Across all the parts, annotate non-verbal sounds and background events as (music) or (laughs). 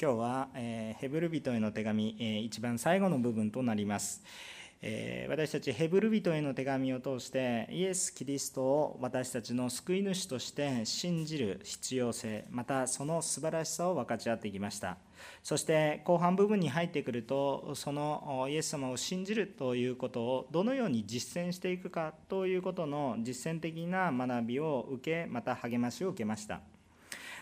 今日は、えヘブル人への手紙、え一番最後の部分となります。え私たちヘブル人への手紙を通してイエス・キリストを私たちの救い主として信じる必要性またその素晴らしさを分かち合ってきましたそして後半部分に入ってくるとそのイエス様を信じるということをどのように実践していくかということの実践的な学びを受けまた励ましを受けました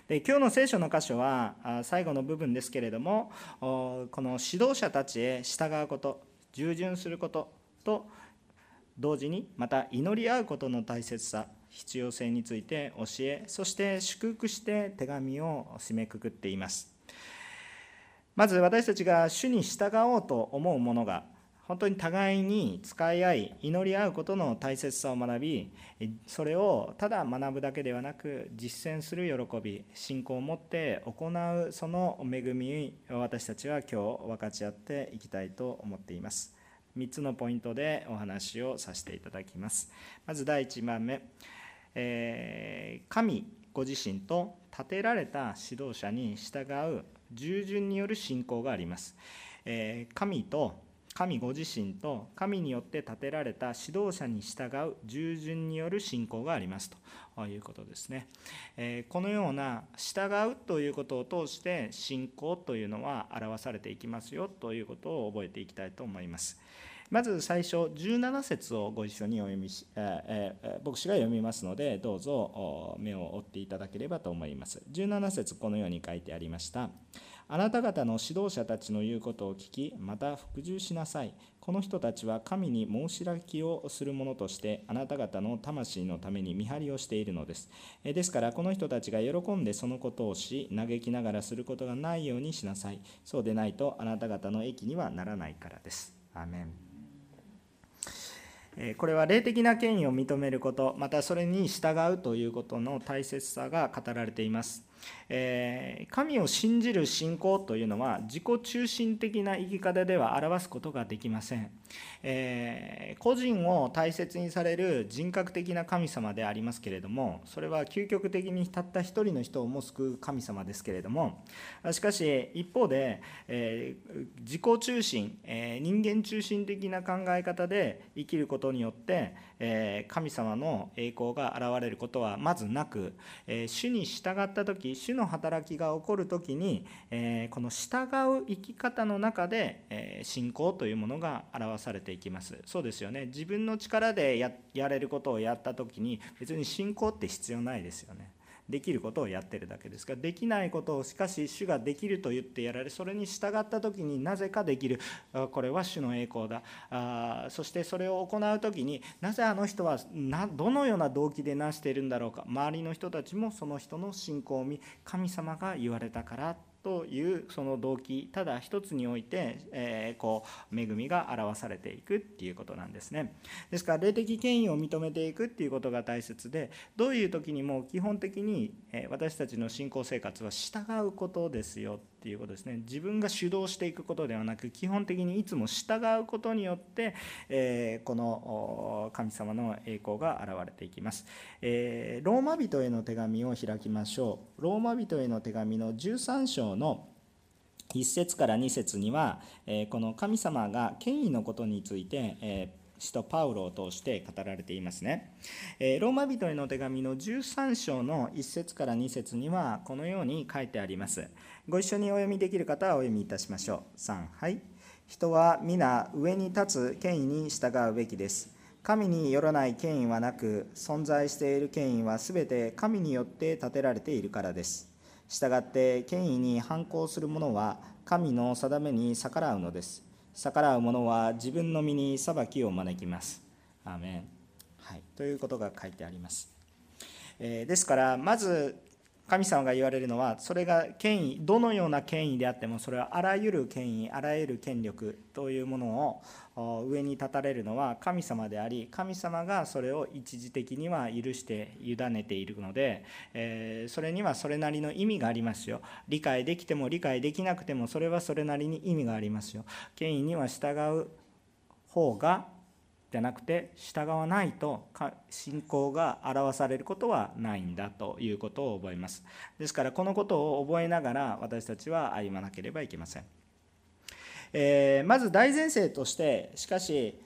で今日の聖書の箇所は最後の部分ですけれどもこの指導者たちへ従うこと従順することと同時にまた祈り合うことの大切さ必要性について教えそして祝福して手紙を締めくくっています。まず私たちが主に従おうと思うものが本当に互いに使い合い祈り合うことの大切さを学びそれをただ学ぶだけではなく実践する喜び信仰を持って行うその恵みを私たちは今日分かち合っていきたいと思っています。3つのポイントでお話をさせていただきます。まず第1番目、えー神ご自身と立てられた指導者に従う従順による信仰があります、えー神と神ご自身と神によって立てられた指導者に従う従順による信仰がありますということですね。このような従うということを通して信仰というのは表されていきますよということを覚えていきたいと思います。まず最初17節をご一緒にお読みし、え牧師が読みますのでどうぞ目を追っていただければと思います。17節このように書いてありました。あなた方の指導者たちの言うことを聞き、また服従しなさい。この人たちは神に申し開きをする者として、あなた方の魂のために見張りをしているのです。えですから、この人たちが喜んでそのことをし、嘆きながらすることがないようにしなさい。そうでないと、あなた方の益にはならないからです。アメン。これは霊的な権威を認めることまたそれに従うということの大切さが語られています、えー神を信じる信仰というのは自己中心的な生き方では表すことができません、えー個人を大切にされる人格的な神様でありますけれどもそれは究極的にたった一人の人をも救う神様ですけれどもしかし一方で、えー自己中心、え人間中心的な考え方で生きることによって、え神様の栄光が現れることはまずなく、え主に従った時主の働きが起こる時に、えこの従う生き方の中で、え信仰というものが表されていきます。そうですよね。自分の力でやれることをやった時に別に信仰って必要ないですよね。できることをやってるだけですができないことをしかし主ができると言ってやられそれに従った時になぜかできる。これは主の栄光だ。あそしてそれを行う時になぜあの人はどのような動機でなしているんだろうか。周りの人たちもその人の信仰を見神様が言われたからというその動機ただ一つにおいて、えーこう恵みが表されていくっていうことなんですね。ですから霊的権威を認めていくっていうことが大切でどういう時にも基本的に私たちの信仰生活は従うことですよ。っていうことですね。自分が主導していくことではなく基本的にいつも従うことによって、えこの神様の栄光が現れていきます、えローマ人への手紙を開きましょう。ローマ人への手紙の13章の1節から2節には、えこの神様が権威のことについて、えー使徒パウロを通して語られていますね。ローマ人への手紙の13章の1節から2節にはこのように書いてあります。ご一緒にお読みできる方はお読みいたしましょう。3はい。人は皆上に立つ権威に従うべきです。神によらない権威はなく、存在している権威はすべて神によって立てられているからです。したがって権威に反抗する者は神の定めに逆らうのです。逆らう者は自分の身に裁きを招きます。アーメン。はい、ということが書いてあります。えーですからまず神様が言われるのはそれが権威どのような権威であってもそれはあらゆる権威あらゆる権力というものを上に立たれるのは神様であり神様がそれを一時的には許して委ねているので、えそれにはそれなりの意味がありますよ。理解できても理解できなくてもそれはそれなりに意味がありますよ。権威には従う方がじゃなくて従わないと信仰が表されることはないんだということを覚えます。ですからこのことを覚えながら私たちは歩まなければいけません、えー、まず大前提としてしかし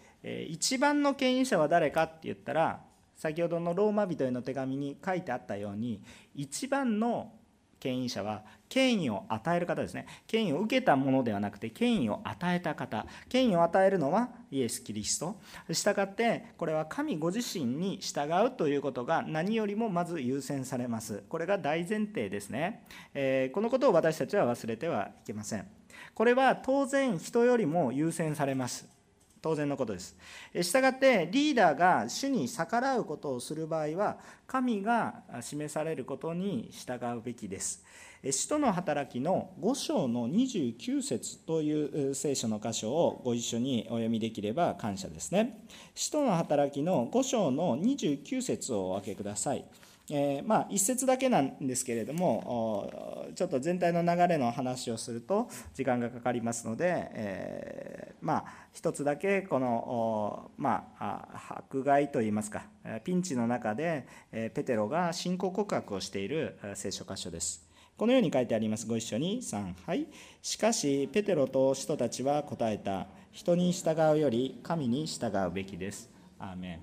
一番の権威者は誰かって言ったら先ほどのローマ人への手紙に書いてあったように一番の権威者は権威を与える方ですね。権威を受けたものではなくて権威を与えた方。権威を与えるのはイエス・キリスト。したがってこれは神ご自身に従うということが何よりもまず優先されます。これが大前提ですね、えー、このことを私たちは忘れてはいけません。これは当然人よりも優先されます。当然のことです。したがってリーダーが主に逆らうことをする場合は神が示されることに従うべきです。使徒の働きの5章の29節という聖書の箇所をご一緒にお読みできれば感謝ですね。使徒の働きの5章の29節をお分けください。えー、まあ、一節だけなんですけれどもちょっと全体の流れの話をすると時間がかかりますので、えー、まあ、一つだけこの、まあ、迫害といいますかピンチの中でペテロが信仰告白をしている聖書箇所です。このように書いてあります。ご一緒に3はいしかしペテロと使徒たちは答えた人に従うより神に従うべきです。アーメ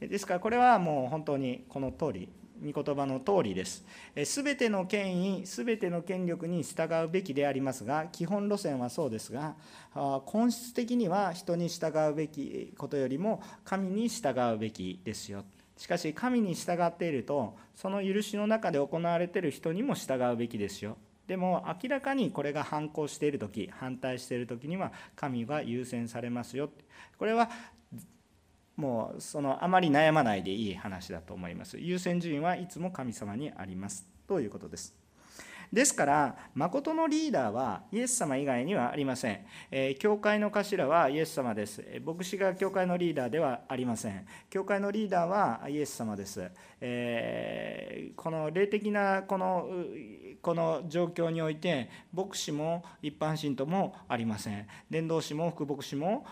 ンですからこれはもう本当にこの通り御言葉の通りです。すべての権威、すべての権力に従うべきでありますが、基本路線はそうですが、本質的には人に従うべきことよりも神に従うべきですよ。しかし神に従っているとその許しの中で行われている人にも従うべきですよでも明らかにこれが反抗している時反対している時には神は優先されますよこれはもうそのあまり悩まないでいい話だと思います。優先順位はいつも神様にあります。ということです。ですから誠のリーダーはイエス様以外にはありません、えー、教会の頭はイエス様です。牧師が教会のリーダーではありません。教会のリーダーはイエス様です、えー、この霊的なこのこの状況において牧師も一般信徒もありません。伝道師も副牧師も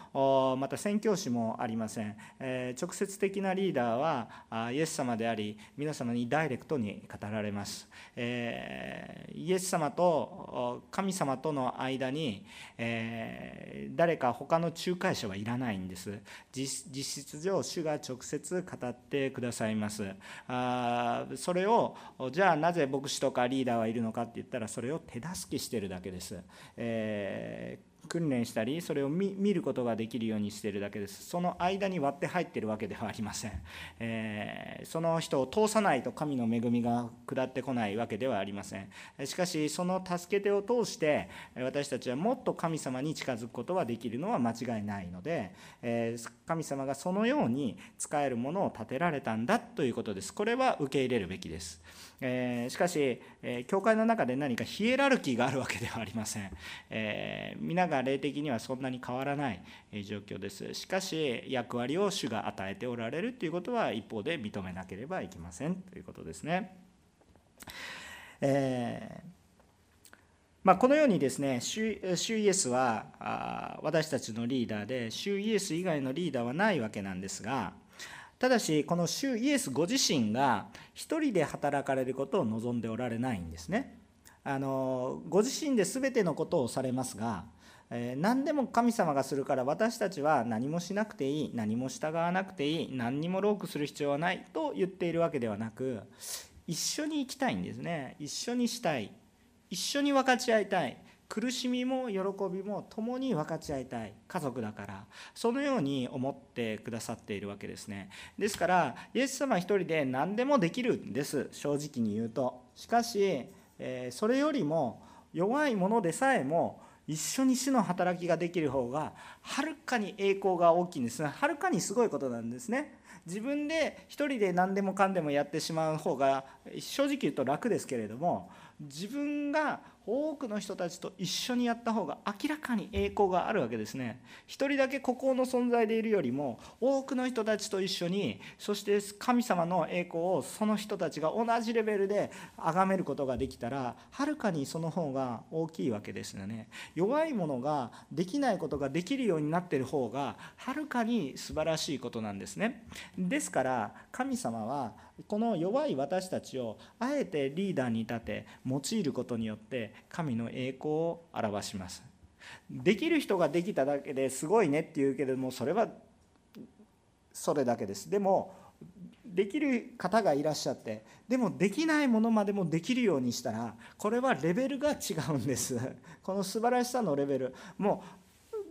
また宣教師もありません、えー、直接的なリーダーはイエス様であり皆様にダイレクトに語られます、えイエス様と神様との間に、え、誰か他の仲介者はいらないんです。実質上主が直接語ってくださいます。あそれをじゃあなぜ牧師とかリーダーはいるのかって言ったらそれを手助けしてるだけです、訓練したりそれを見ることができるようにしているだけです。その間に割って入ってるわけではありません、えー、その人を通さないと神の恵みが下ってこないわけではありません。しかしその助け手を通して私たちはもっと神様に近づくことができるのは間違いないので、えー、神様がそのように使えるものを立てられたんだということです。これは受け入れるべきです。えー、しかし、えー、教会の中で何かヒエラルキーがあるわけではありません、えー、皆が霊的にはそんなに変わらない状況です。しかし役割を主が与えておられるということは一方で認めなければいけませんということですね、えーまあ、このようにですね、主イエスは私たちのリーダーで、主イエス以外のリーダーはないわけなんですが、ただしこの主イエスご自身が一人で働かれることを望んでおられないんですね。あのご自身で全てのことをされますが、えー、何でも神様がするから私たちは何もしなくていい何も従わなくていい何にもロークする必要はないと言っているわけではなく一緒に生きたいんですね。一緒にしたい。一緒に分かち合いたい。苦しみも喜びも共に分かち合いたい家族だからそのように思ってくださっているわけですね。ですからイエス様一人で何でもできるんです。正直に言うと。しかし、えそれよりも弱いものでさえも一緒に主の働きができる方がはるかに栄光が大きいんですはるかにすごいことなんですね。自分で一人で何でもかんでもやってしまう方が正直言うと楽ですけれども自分が多くの人たちと一緒にやった方が明らかに栄光があるわけですね。一人だけ孤高の存在でいるよりも多くの人たちと一緒にそして神様の栄光をその人たちが同じレベルで崇めることができたらはるかにその方が大きいわけですよね。弱い者ができないことができるようになってる方がはるかに素晴らしいことなんですね。ですから神様はこの弱い私たちをあえてリーダーに立て用いることによって神の栄光を表します。できる人ができただけです。ごいねっていうけれどもそれはそれだけです。でもできる方がいらっしゃってでもできないものまでもできるようにしたらこれはレベルが違うんです。この素晴らしさのレベル。も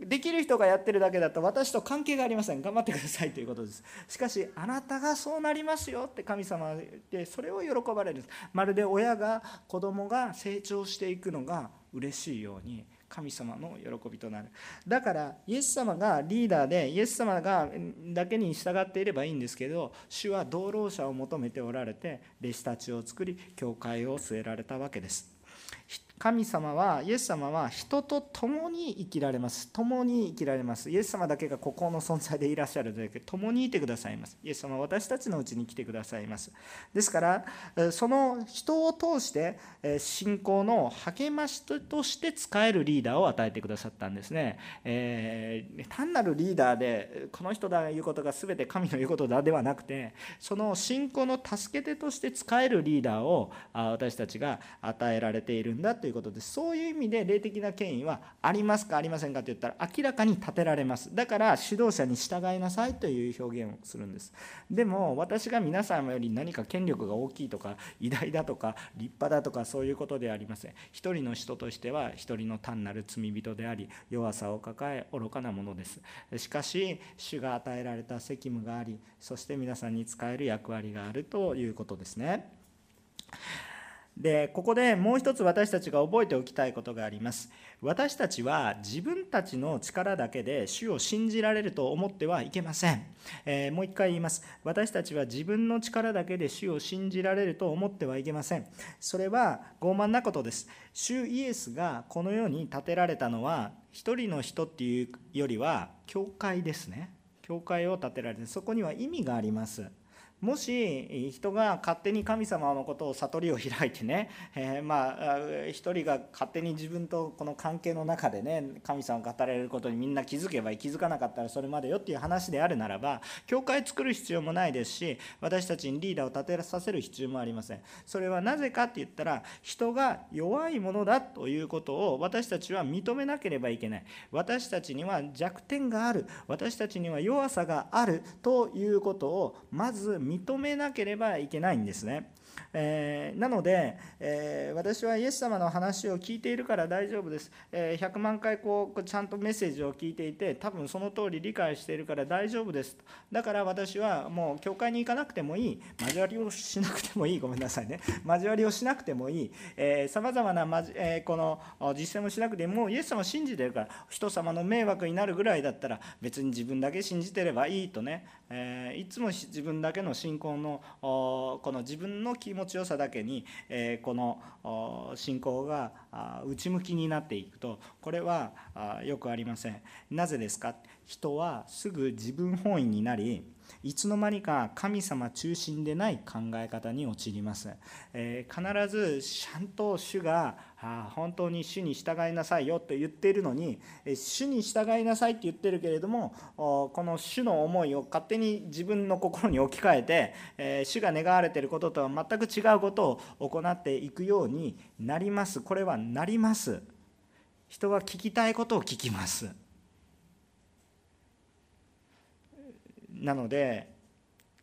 できる人がやってるだけだと私と関係がありません。頑張ってくださいということです。しかしあなたがそうなりますよって神様は言ってそれを喜ばれる。まるで親が子供が成長していくのが嬉しいように神様の喜びとなる。だからイエス様がリーダーでイエス様がだけに従っていればいいんですけど主は同労者を求めておられて弟子たちを作り教会を据えられたわけです。神様はイエス様は人と共に生きられます。共に生きられます。イエス様だけが孤高の存在でいらっしゃるだけ。共にいてくださいます。イエス様は私たちのうちに来てくださいます。ですからその人を通して信仰の励ましとして使えるリーダーを与えてくださったんですね、えー、単なるリーダーでこの人だ言うことが全て神の言うことだではなくてその信仰の助け手として使えるリーダーを私たちが与えられているんだといういうことですそういう意味で霊的な権威はありますかありませんかと言ったら明らかに立てられます。だから指導者に従いなさいという表現をするんです。でも私が皆様より何か権力が大きいとか偉大だとか立派だとかそういうことではありません。一人の人としては一人の単なる罪人であり弱さを抱え愚かなものです。しかし主が与えられた責務がありそして皆さんに使える役割があるということですね。でここでもう一つ私たちが覚えておきたいことがあります。私たちは自分たちの力だけで主を信じられると思ってはいけません、えー、もう一回言います。私たちは自分の力だけで主を信じられると思ってはいけません。それは傲慢なことです。主イエスがこの世に建てられたのは一人の人っていうよりは教会ですね。教会を建てられてそこには意味があります。もし人が勝手に神様のことを悟りを開いてね、えー、まあ一人が勝手に自分とこの関係の中でね神様を語られることにみんな気づけばいい気づかなかったらそれまでよっていう話であるならば教会作る必要もないですし私たちにリーダーを立てさせる必要もありません。それはなぜかって言ったら人が弱いものだということを私たちは認めなければいけない。私たちには弱点がある。私たちには弱さがあるということをまず認認めなければいけないんですね。えー、なので、えー、私はイエス様の話を聞いているから大丈夫です、えー、100万回こうちゃんとメッセージを聞いていて多分その通り理解しているから大丈夫です。だから私はもう教会に行かなくてもいい。交わりをしなくてもいい。ごめんなさいね。交わりをしなくてもいい。さまざまな、まじえこの実践をしなくてもイエス様を信じてるから人様の迷惑になるぐらいだったら別に自分だけ信じてればいいとね、えいつも自分だけの信仰のこの自分の気持ちよさだけに、えこの信仰が内向きになっていくとこれはよくありません。なぜですか？人はすぐ自分本位になりいつの間にか神様中心でない考え方に陥ります、えー、必ずちゃんと主があ本当に主に従いなさいよと言っているのに主に従いなさいって言ってるけれどもこの主の思いを勝手に自分の心に置き換えて、え主が願われていることとは全く違うことを行っていくようになります。これはなります。人は聞きたいことを聞きます。なので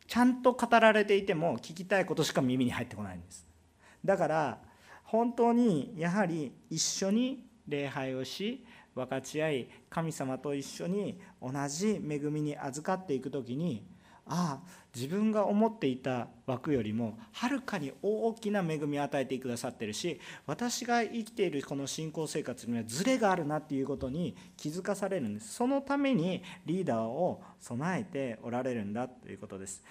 ちゃんと語られていても聞きたいことしか耳に入ってこないんです。だから本当にやはり一緒に礼拝をし分かち合い神様と一緒に同じ恵みに預かっていく時にああ自分が思っていた枠よりもはるかに大きな恵みを与えてくださってるし私が生きているこの信仰生活にはズレがあるなっていうことに気づかされるんです。そのためにリーダーを備えておられるんだということです、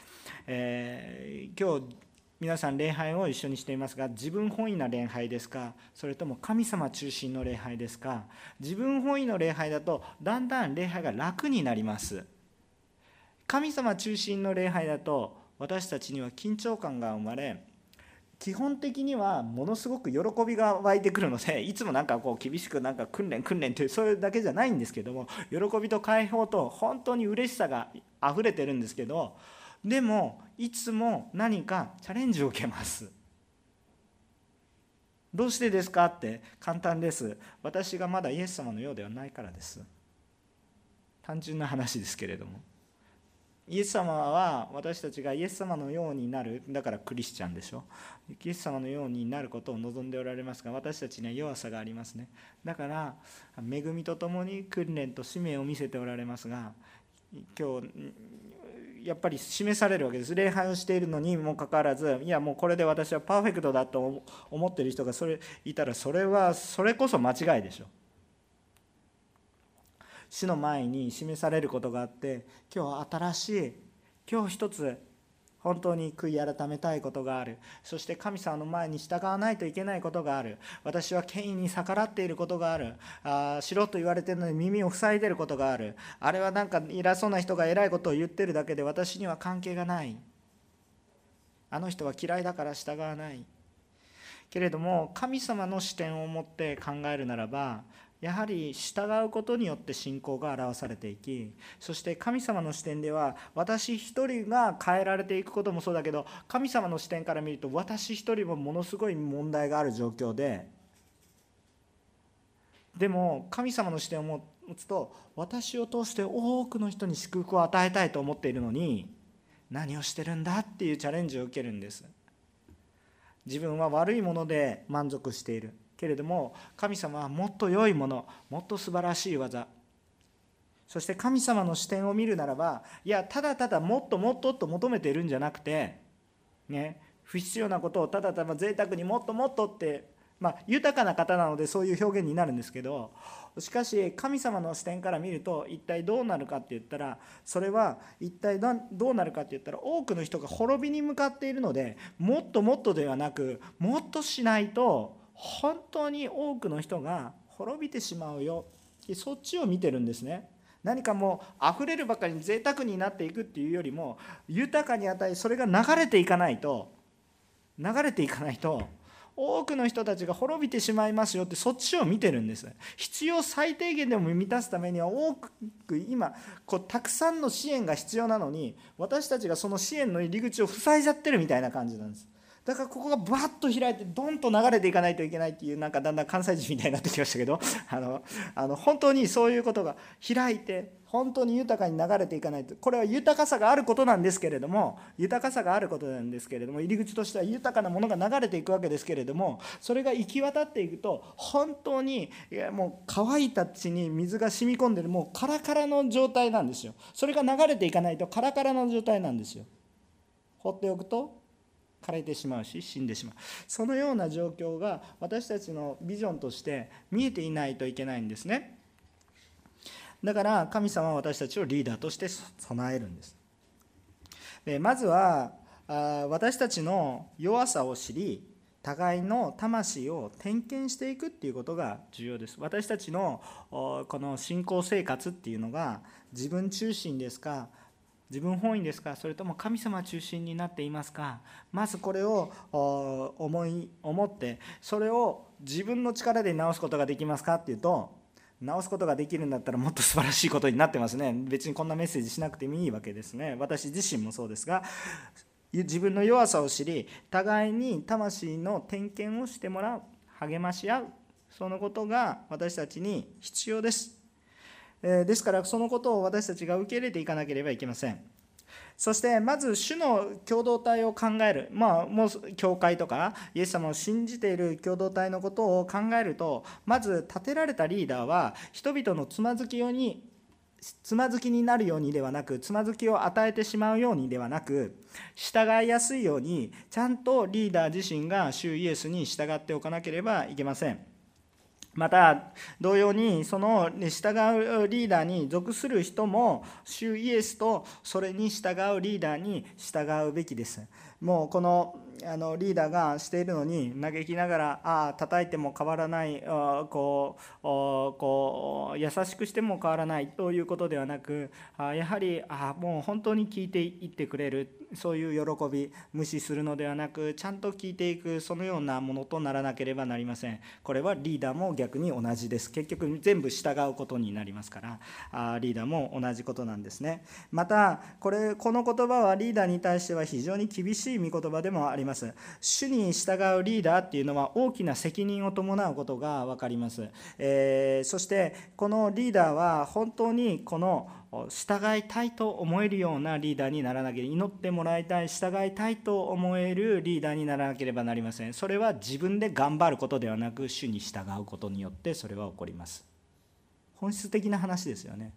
えー、今日皆さん礼拝を一緒にしていますが自分本位な礼拝ですかそれとも神様中心の礼拝ですか自分本位の礼拝だとだんだん礼拝が楽になります。神様中心の礼拝だと私たちには緊張感が生まれ基本的にはものすごく喜びが湧いてくるのでいつもなんかこう厳しくなんか訓練訓練というそういうだけじゃないんですけども喜びと解放と本当に嬉しさが溢れてるんですけどでもいつも何かチャレンジを受けます。どうしてですかって簡単です。私がまだイエス様のようではないからです。単純な話ですけれども。イエス様は私たちがイエス様のようになるだからクリスチャンでしょ。イエス様のようになることを望んでおられますが私たちには弱さがありますね。だから恵みとともに訓練と使命を見せておられますが今日やっぱり示されるわけです。礼拝をしているのにもかかわらずいやもうこれで私はパーフェクトだと思ってる人がそれいたらそれはそれこそ間違いでしょ。主の前に示されることがあって今日新しい今日一つ本当に悔い改めたいことがある。そして神様の前に従わないといけないことがある。私は権威に逆らっていることがある。あしろと言われてるのに耳を塞いでることがある。あれはなんか偉そうな人が偉いことを言ってるだけで私には関係がない。あの人は嫌いだから従わない。けれども神様の視点を持って考えるならばやはり従うことによって信仰が表されていきそして神様の視点では私一人が変えられていくこともそうだけど神様の視点から見ると私一人もものすごい問題がある状況ででも神様の視点を持つと私を通して多くの人に祝福を与えたいと思っているのに何をしてるんだっていうチャレンジを受けるんです。自分は悪いもので満足している。けれども神様はもっと良いものもっと素晴らしい技。そして神様の視点を見るならばいやただただもっともっとと求めているんじゃなくてね不必要なことをただただ贅沢にもっともっとってまあ豊かな方なのでそういう表現になるんですけどしかし神様の視点から見ると一体どうなるかって言ったらそれは一体どうなるかって言ったら多くの人が滅びに向かっているのでもっともっとではなくもっとしないと本当に多くの人が滅びてしまうよ。そっちを見てるんですね。何かもう溢れるばかりに贅沢になっていくっていうよりも豊かに与えそれが流れていかないと流れていかないと多くの人たちが滅びてしまいますよってそっちを見てるんです。必要最低限でも満たすためには多く今こうたくさんの支援が必要なのに私たちがその支援の入り口を塞いじゃってるみたいな感じなんです。だからここがバッと開いてドンと流れていかないといけないっていうなんかだんだん関西人みたいになってきましたけど (laughs) あのあの本当にそういうことが開いて本当に豊かに流れていかないとこれは豊かさがあることなんですけれども豊かさがあることなんですけれども入り口としては豊かなものが流れていくわけですけれどもそれが行き渡っていくと本当にいやもう乾いた地に水が染み込んでるもうカラカラの状態なんですよ。それが流れていかないとカラカラの状態なんですよ。放っておくと枯れてしまうし死んでしまう。そのような状況が私たちのビジョンとして見えていないといけないんですね。だから神様は私たちをリーダーとして備えるんです。でまずはあ私たちの弱さを知り互いの魂を点検していくっていうことが重要です。私たちのこの信仰生活っていうのが自分中心ですか自分本位ですか？それとも神様中心になっていますか？まずこれを思い思ってそれを自分の力で直すことができますか？っていうと直すことができるんだったらもっと素晴らしいことになってますね。別にこんなメッセージしなくてもいいわけですね。私自身もそうですが自分の弱さを知り互いに魂の点検をしてもらう励まし合うそのことが私たちに必要です。ですからそのことを私たちが受け入れていかなければいけませんそしてまず主の共同体を考えるまあもう教会とかイエス様を信じている共同体のことを考えるとまず立てられたリーダーは人々のつまずきようにつまずきになるようにではなくつまずきを与えてしまうようにではなく従いやすいようにちゃんとリーダー自身が主イエスに従っておかなければいけません。また同様にその従うリーダーに属する人も主イエスとそれに従うリーダーに従うべきです。もうこのあのリーダーがしているのに嘆きながらああ叩いても変わらないあこうこう優しくしても変わらないということではなくあやはりあもう本当に聞いていってくれるそういう喜び無視するのではなくちゃんと聞いていくそのようなものとならなければなりません。これはリーダーも逆に同じです。結局全部従うことになりますからあリーダーも同じことなんですね。またこれこの言葉はリーダーに対しては非常に厳しい御言葉でもあります。ります。主に従うリーダーっていうのは大きな責任を伴うことが分かります、えー、そしてこのリーダーは本当にこの従いたいと思えるようなリーダーにならなければ祈ってもらいたい従いたいと思えるリーダーにならなければなりません。それは自分で頑張ることではなく主に従うことによってそれは起こります。本質的な話ですよね。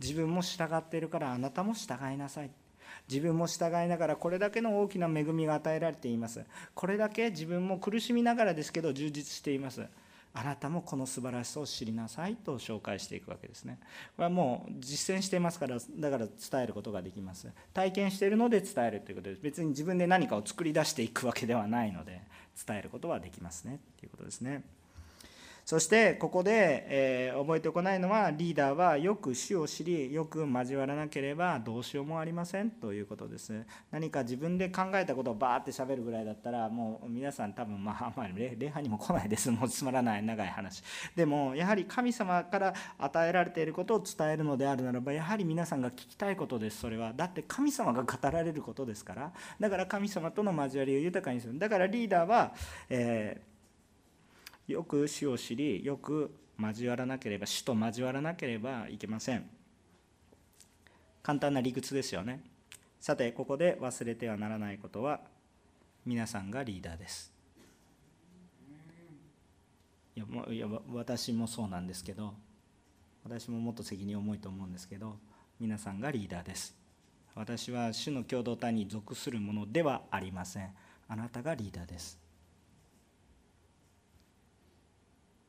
自分も従っているからあなたも従いなさい。自分も従いながらこれだけの大きな恵みが与えられています。これだけ自分も苦しみながらですけど充実しています。あなたもこの素晴らしさを知りなさいと紹介していくわけですね。これはもう実践していますからだから伝えることができます。体験しているので伝えるということです。別に自分で何かを作り出していくわけではないので伝えることはできますね。ということですね。そしてここで、えー、覚えておかないのはリーダーはよく死を知りよく交わらなければどうしようもありませんということです。何か自分で考えたことをバーってしゃべるぐらいだったらもう皆さん多分まああんまり礼拝にも来ないです。もうつまらない長い話。でもやはり神様から与えられていることを伝えるのであるならばやはり皆さんが聞きたいことです。それは。だって神様が語られることですから。だから神様との交わりを豊かにする。だからリーダーは、えーよく死を知りよく交わらなければ死と交わらなければいけません。簡単な理屈ですよね。さてここで忘れてはならないことは皆さんがリーダーです。いやいや私もそうなんですけど私ももっと責任重いと思うんですけど皆さんがリーダーです。私は主の共同体に属するものではありません。あなたがリーダーです。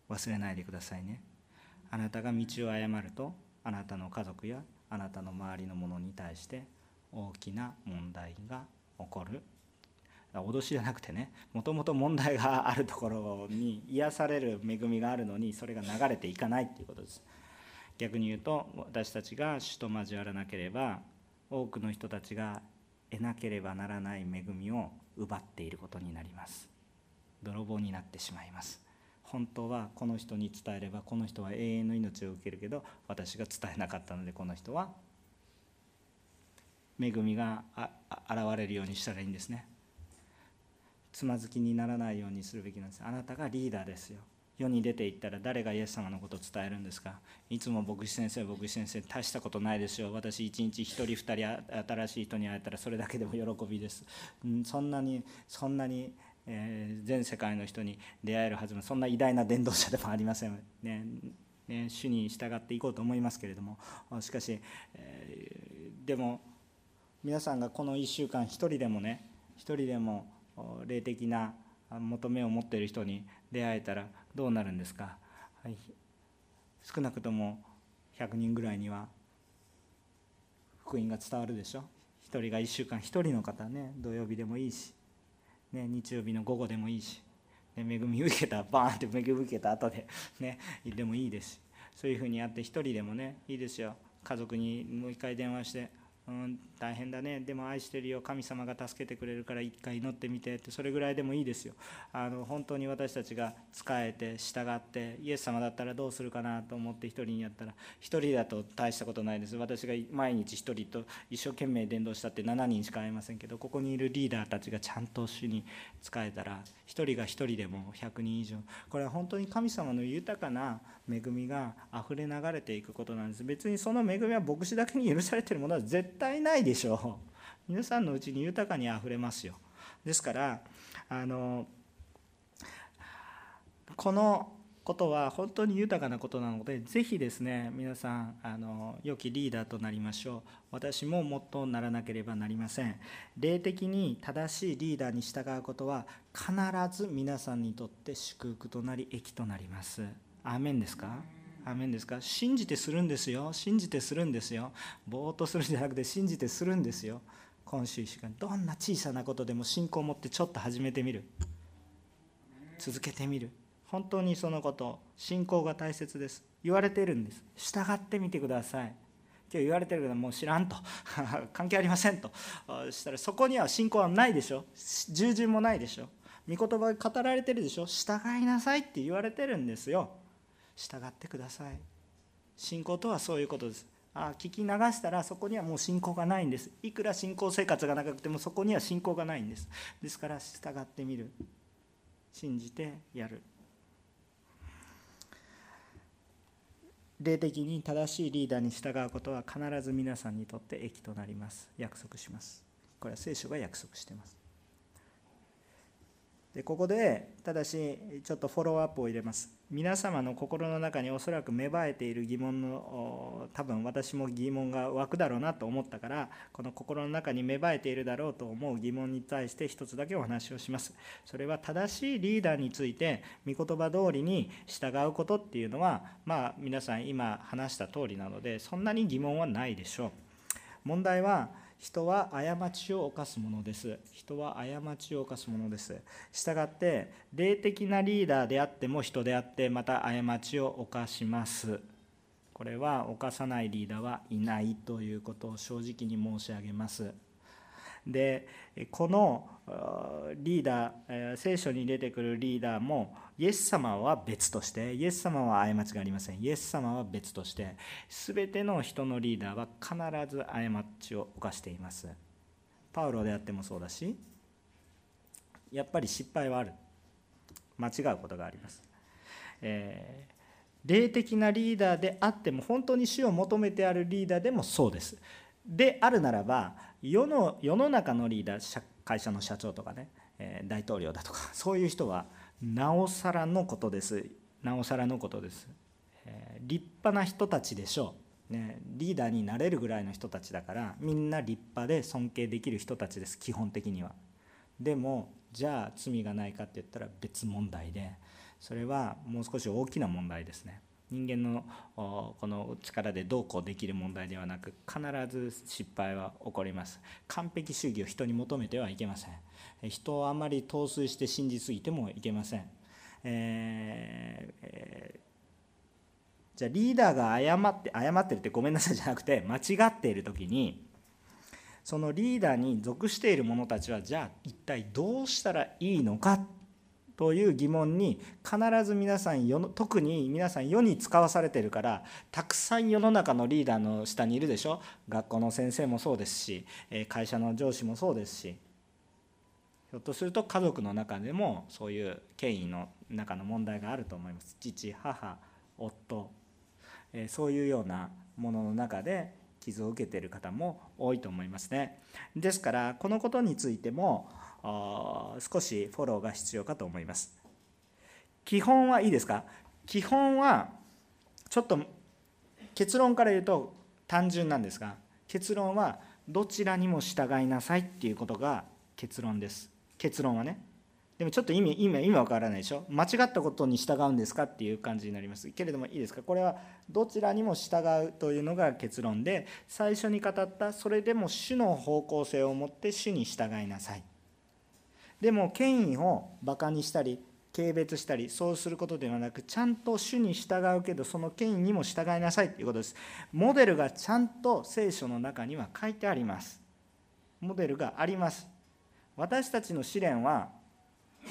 忘れないでくださいね。あなたが道を誤るとあなたの家族やあなたの周りの者に対して大きな問題が起こる。脅しじゃなくてねもともと問題があるところに癒される恵みがあるのにそれが流れていかないっていうことです。逆に言うと私たちが主と交わらなければ多くの人たちが得なければならない恵みを奪っていることになります。泥棒になってしまいます。本当はこの人に伝えればこの人は永遠の命を受けるけど私が伝えなかったのでこの人は恵みが現れるようにしたらいいんですね。つまずきにならないようにするべきなんです。あなたがリーダーですよ。世に出ていったら誰がイエス様のことを伝えるんですか。いつも牧師先生牧師先生大したことないですよ。私一日1人2人新しい人に会えたらそれだけでも喜びです。うんそんなにそんなにえー、全世界の人に出会えるはずのそんな偉大な伝道者でもありませんね。ね主に従っていこうと思いますけれども。しかし、えー、でも皆さんがこの1週間1人でもね1人でも霊的な求めを持っている人に出会えたらどうなるんですか、はい、少なくとも100人ぐらいには福音が伝わるでしょ？1人が1週間1人の方ね土曜日でもいいし。ね、日曜日の午後でもいいし、ね、恵み受けたバーンって恵み受けた後でねでもいいですしそういうふうにやって一人でもねいいですよ。家族にもう一回電話してうん、大変だね。でも愛してるよ。神様が助けてくれるから一回祈ってみてって。それぐらいでもいいですよ。あの本当に私たちが仕えて従ってイエス様だったらどうするかなと思って一人にやったら一人だと大したことないです。私が毎日一人と一生懸命伝道したって7人しか会えませんけどここにいるリーダーたちがちゃんと主に仕えたら一人が一人でも100人以上。これは本当に神様の豊かな恵みが溢れ流れていくことなんです。別にその恵みは牧師だけに許されてるものは絶対ないでしょ。う (laughs) 皆さんのうちに豊かにあふれますよ。ですからあのこのことは本当に豊かなことなのでぜひですね皆さんあの良きリーダーとなりましょう。私ももっとならなければなりません。霊的に正しいリーダーに従うことは必ず皆さんにとって祝福となり益となります。アーメンですか？アメンですか？信じてするんですよ。信じてするんですよ。ぼーっとするんじゃなくて信じてするんですよ。今週1週間。どんな小さなことでも信仰を持ってちょっと始めてみる。続けてみる。本当にそのこと信仰が大切です。言われてるんです。従ってみてください。今日言われてるけどもう知らんと。(laughs) 関係ありませんと。したらそこには信仰はないでしょ。従順もないでしょ。御言葉が語られてるでしょ。従いなさいって言われてるんですよ。従ってください。信仰とはそういうことです。あ聞き流したらそこにはもう信仰がないんです。いくら信仰生活が長くてもそこには信仰がないんです。ですから従ってみる。信じてやる。霊的に正しいリーダーに従うことは必ず皆さんにとって益となります。約束します。これは聖書が約束してます。でここでただしちょっとフォローアップを入れます。皆様の心の中におそらく芽生えている疑問の多分私も疑問が湧くだろうなと思ったからこの心の中に芽生えているだろうと思う疑問に対して一つだけお話をします。それは正しいリーダーについて御言葉通りに従うことっていうのはまあ皆さん今話した通りなのでそんなに疑問はないでしょう。問題は人は過ちを犯すものです。人は過ちを犯すものです。したがって、霊的なリーダーであっても人であって、また過ちを犯します。これは犯さないリーダーはいないということを正直に申し上げます。でこのリーダー聖書に出てくるリーダーもイエス様は別としてイエス様は過ちがありません。イエス様は別として全ての人のリーダーは必ず過ちを犯しています。パウロであってもそうだしやっぱり失敗はある。間違うことがあります、えー、霊的なリーダーであっても本当に死を求めてあるリーダーでもそうです。であるならば世の世の中のリーダー会社の社長とかね、え大統領だとか (laughs) そういう人はなおさらのことです。なおさらのことです、え立派な人たちでしょう、ね、リーダーになれるぐらいの人たちだからみんな立派で尊敬できる人たちです基本的には。でもじゃあ罪がないかって言ったら別問題でそれはもう少し大きな問題ですね。人間のこの力でどうこうできる問題ではなく必ず失敗は起こります。完璧主義を人に求めてはいけません。人をあまり陶酔して信じすぎてもいけません、えーえー、じゃあリーダーが誤って誤ってるってごめんなさいじゃなくて間違っている時にそのリーダーに属している者たちはじゃあ一体どうしたらいいのかっという疑問に必ず皆さん世の特に皆さん世に使わされてるからたくさん世の中のリーダーの下にいるでしょ？学校の先生もそうですし会社の上司もそうですし。ひょっとすると家族の中でもそういう権威の中の問題があると思います。父母夫。そういうようなものの中で傷を受けている方も多いと思いますね。ですからこのことについても少しフォローが必要かと思います。基本はいいですか？基本はちょっと結論から言うと単純なんですが結論はどちらにも従いなさいっていうことが結論です。結論はね。でもちょっと意味意味意味わからないでしょ？間違ったことに従うんですかっていう感じになります。けれどもいいですか？これはどちらにも従うというのが結論で最初に語ったそれでも主の方向性を持って主に従いなさい。でも権威をバカにしたり軽蔑したりそうすることではなくちゃんと主に従うけどその権威にも従いなさいということです。モデルがちゃんと聖書の中には書いてあります。モデルがあります。私たちの試練は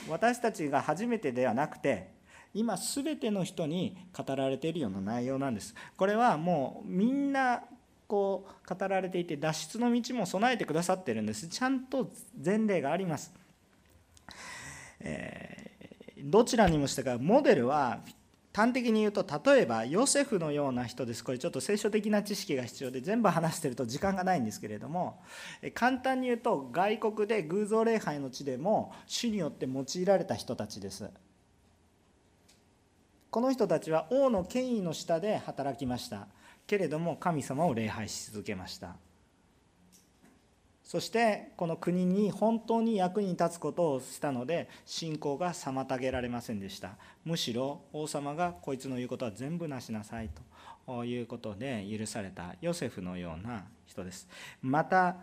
私たちが初めてではなくて今全ての人に語られているような内容なんです。これはもうみんなこう語られていて脱出の道も備えてくださってるんです。ちゃんと前例があります。えー、どちらにも従うモデルは端的に言うと例えばヨセフのような人です。これちょっと聖書的な知識が必要で全部話してると時間がないんですけれども簡単に言うと外国で偶像礼拝の地でも主によって用いられた人たちです。この人たちは王の権威の下で働きました。けれども神様を礼拝し続けました。そしてこの国に本当に役に立つことをしたので信仰が妨げられませんでした。むしろ王様がこいつの言うことは全部なしなさいということで許されたヨセフのような人です。また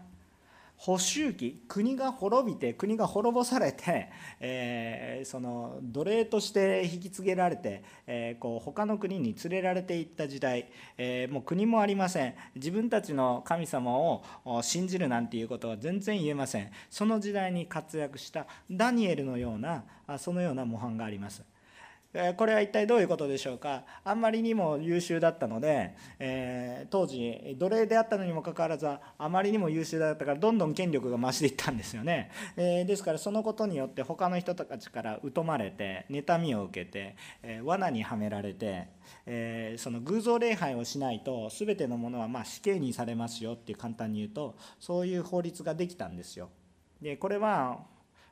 補修期国が滅びて国が滅ぼされて、(laughs) えー、その奴隷として引き継げられて、えー、こう他の国に連れられていった時代、えー、もう国もありません。自分たちの神様を信じるなんていうことは全然言えません。その時代に活躍したダニエルのようなそのような模範があります。これは一体どういうことでしょうか？あんまりにも優秀だったので、えー、当時奴隷であったのにもかかわらずあまりにも優秀だったからどんどん権力が増していったんですよね、えー、ですからそのことによって他の人たちから疎まれて妬みを受けて、えー、罠にはめられて、えその偶像礼拝をしないと全てのものはま死刑にされますよって簡単に言うとそういう法律ができたんですよ。でこれは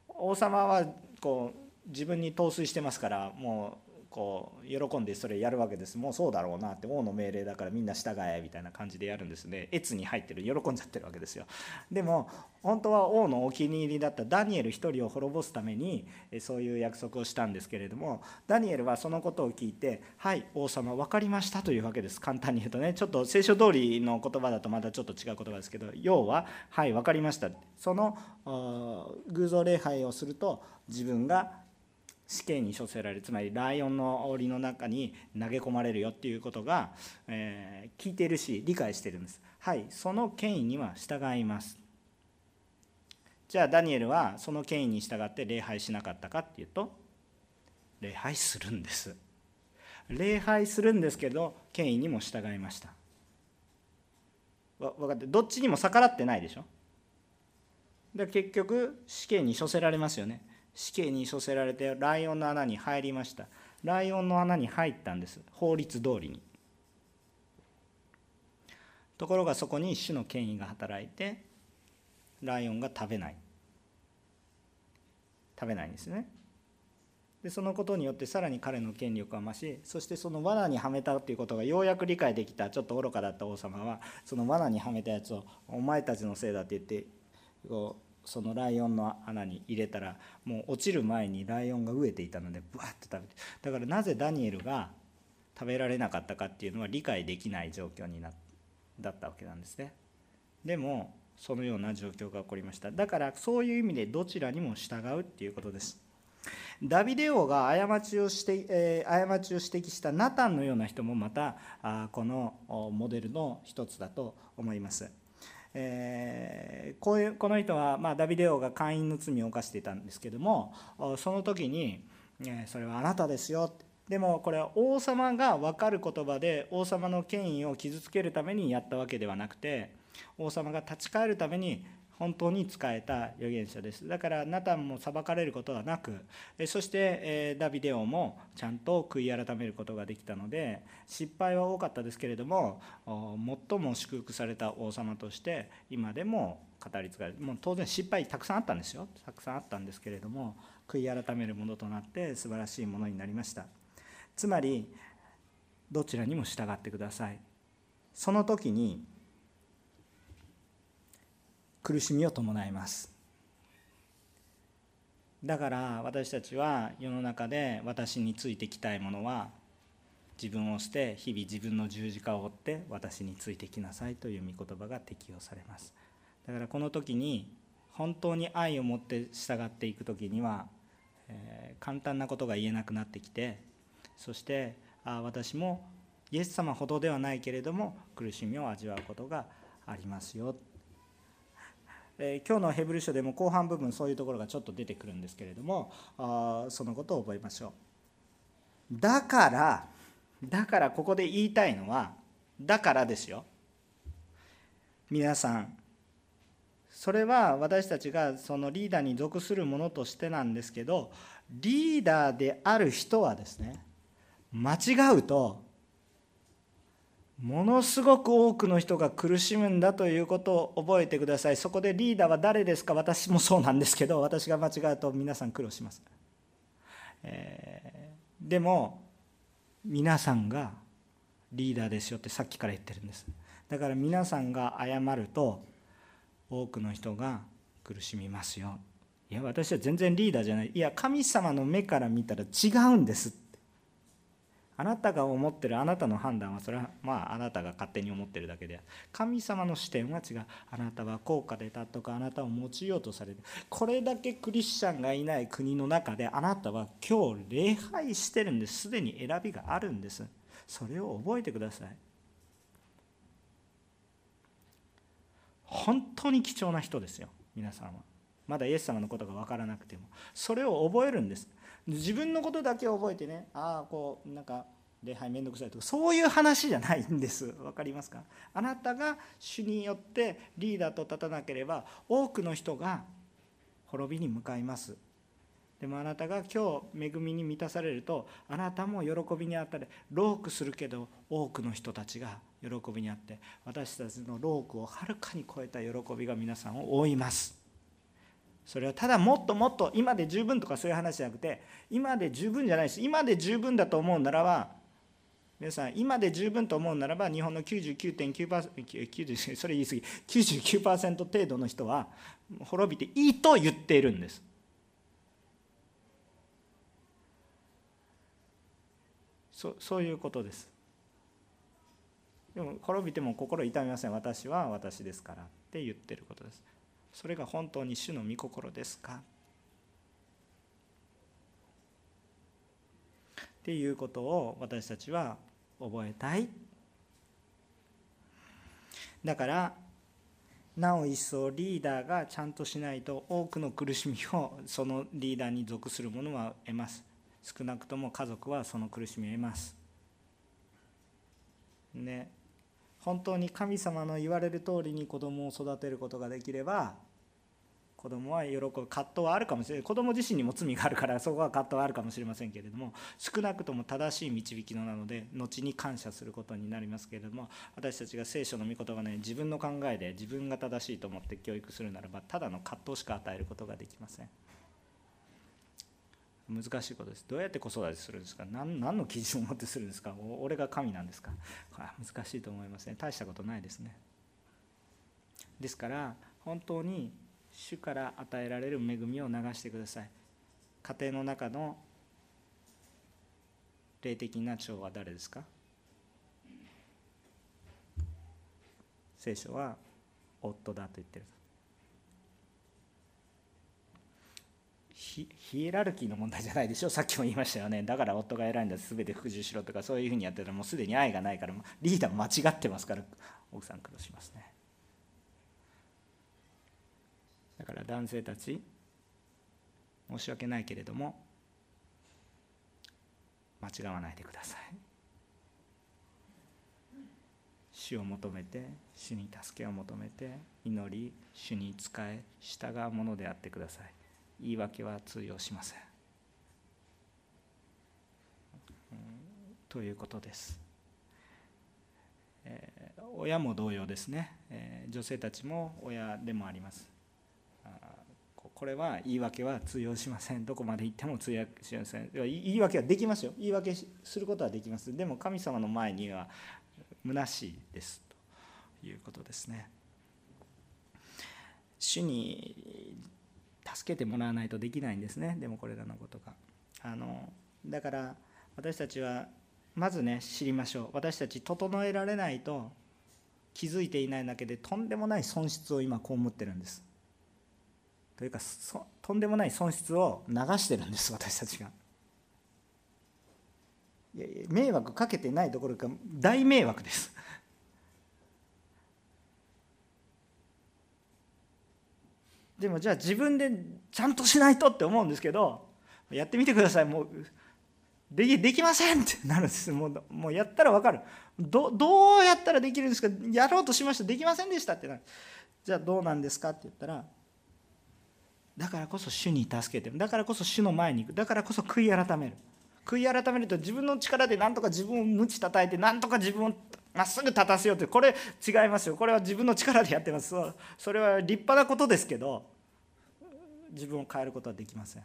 王様はこう自分に陶酔してますからもうこう喜んでそれやるわけです。もうそうだろうなって王の命令だからみんな従えみたいな感じでやるんですね。越に入ってる喜んじゃってるわけですよ。でも本当は王のお気に入りだったダニエル一人を滅ぼすためにそういう約束をしたんですけれどもダニエルはそのことを聞いて「はい王様分かりました」というわけです。簡単に言うとね。ちょっと聖書通りの言葉だとまたちょっと違う言葉ですけど要は「はい分かりました」その偶像礼拝をすると自分が死刑に処せられるつまりライオンの檻の中に投げ込まれるよっていうことが、えー、聞いてるし理解してるんです。はいその権威には従います。じゃあダニエルはその権威に従って礼拝しなかったかっていうと礼拝するんです。礼拝するんですけど権威にも従いました。わ分かってどっちにも逆らってないでしょ。で結局死刑に処せられますよね。死刑に処せられてライオンの穴に入りました。ライオンの穴に入ったんです。法律通りに。ところがそこに主の権威が働いてライオンが食べない。食べないんですね。でそのことによってさらに彼の権力は増しそしてその罠にはめたということがようやく理解できたちょっと愚かだった王様はその罠にはめたやつをお前たちのせいだって言ってこうそのライオンの穴に入れたらもう落ちる前にライオンが飢えていたのでブワッと食べて。だからなぜダニエルが食べられなかったかっていうのは理解できない状況になだったわけなんですね。でもそのような状況が起こりました。だからそういう意味でどちらにも従うっていうことです。ダビデ王が過ちをして、えー、過ちを指摘したナタンのような人もまたあこのモデルの一つだと思います。えー、こういうこの人は、まあ、ダビデ王が会員の罪を犯していたんですけどもその時に、えそれはあなたですよでもこれは王様が分かる言葉で王様の権威を傷つけるためにやったわけではなくて王様が立ち返るために本当に仕えた預言者です。だからナタンも裁かれることはなくそしてダビデオもちゃんと悔い改めることができたので失敗は多かったですけれども最も祝福された王様として今でも語り継がれる。もう当然失敗たくさんあったんですよ。たくさんあったんですけれども悔い改めるものとなって素晴らしいものになりました。つまりどちらにも従ってください。その時に苦しみを伴います。だから私たちは世の中で私についてきたいものは自分を捨て日々自分の十字架を追って私についてきなさいという御言葉が適用されます。だからこの時に本当に愛を持って従っていく時には、えー、簡単なことが言えなくなってきてそしてあ私もイエス様ほどではないけれども苦しみを味わうことがありますよ。えー、今日のヘブル書でも後半部分そういうところがちょっと出てくるんですけれどもあそのことを覚えましょう。だからだからここで言いたいのはだからですよ。皆さん。それは私たちがそのリーダーに属するものとしてなんですけどリーダーである人はですね間違うとものすごく多くの人が苦しむんだということを覚えてください。そこでリーダーは誰ですか？私もそうなんですけど私が間違うと皆さん苦労します、えー、でも皆さんがリーダーですよってさっきから言ってるんです。だから皆さんが謝ると多くの人が苦しみますよ。いや私は全然リーダーじゃない。いや神様の目から見たら違うんですあなたが思ってるあなたの判断はそれはまああなたが勝手に思ってるだけで神様の視点は違う。あなたは高価でたとかあなたを用いようとされる。これだけクリスチャンがいない国の中であなたは今日礼拝してるんです。すでに選びがあるんです。それを覚えてください。本当に貴重な人ですよ。皆さんはまだイエス様のことが分からなくても。それを覚えるんです。自分のことだけ覚えてねああこうなんか礼拝めんどくさいとかそういう話じゃないんです。分かりますか？あなたが主によってリーダーと立たなければ多くの人が滅びに向かいます。でもあなたが今日恵みに満たされるとあなたも喜びにあったりロークするけど多くの人たちが喜びにあって私たちのロークをはるかに超えた喜びが皆さんを覆います。それはただもっともっと今で十分とかそういう話じゃなくて今で十分じゃないです今で十分だと思うならば皆さん今で十分と思うならば日本の99.9%それ言い過ぎ99%程度の人は滅びていいと言っているんです。そそういうことです。でも滅びても心痛みません。私は私ですからって言ってることです。それが本当に主の御心ですか？っていうことを私たちは覚えたい。だからなお一層リーダーがちゃんとしないと多くの苦しみをそのリーダーに属する者は得ます。少なくとも家族はその苦しみを得ます。ね。本当に神様の言われる通りに子供を育てることができれば子供は喜ぶ葛藤はあるかもしれない子供自身にも罪があるからそこは葛藤はあるかもしれませんけれども少なくとも正しい導きのなので後に感謝することになりますけれども私たちが聖書の御言葉ね自分の考えで自分が正しいと思って教育するならばただの葛藤しか与えることができません。難しいことです。どうやって子育てするんですか？何の基準を持ってするんですか？俺が神なんですか？これは難しいと思いますね。大したことないですね。ですから本当に主から与えられる恵みを流してください。家庭の中の霊的な長は誰ですか？聖書は夫だと言ってる。ヒエラルキーの問題じゃないでしょ？さっきも言いましたよね。だから夫が偉いんだ全て服従しろとかそういうふうにやってたらもうすでに愛がないからリーダー間違ってますから奥さん苦労しますね。だから男性たち申し訳ないけれども間違わないでください。主を求めて主に助けを求めて祈り主に仕え従うものであってください。言い訳は通用しません。ということです。えー、親も同様ですね、えー、女性たちも親でもあります。これは言い訳は通用しません。どこまで行っても通用しません。言い訳はできますよ。言い訳することはできます。でも神様の前には虚しいですということですね。主に助けてもらわないとできないんですね。でもこれらのことが。あのだから私たちはまずね知りましょう。私たち整えられないと気づいていないだけでとんでもない損失を今被ってるんです。というかとんでもない損失を流してるんです私たちが。いやいや迷惑かけてないどころか大迷惑です。でもじゃあ自分でちゃんとしないとって思うんですけどやってみてください。もうできできませんってなるんです。もうもうやったら分かる。どどうやったらできるんですか？やろうとしました。できませんでしたってなる。じゃあどうなんですかって言ったらだからこそ主に助けてだからこそ主の前に行く。だからこそ悔い改める。悔い改めると自分の力で何とか自分を無知叩いて何とか自分をまっすぐ立たせようってこれ違いますよ。これは自分の力でやってます。それは立派なことですけど自分を変えることはできません。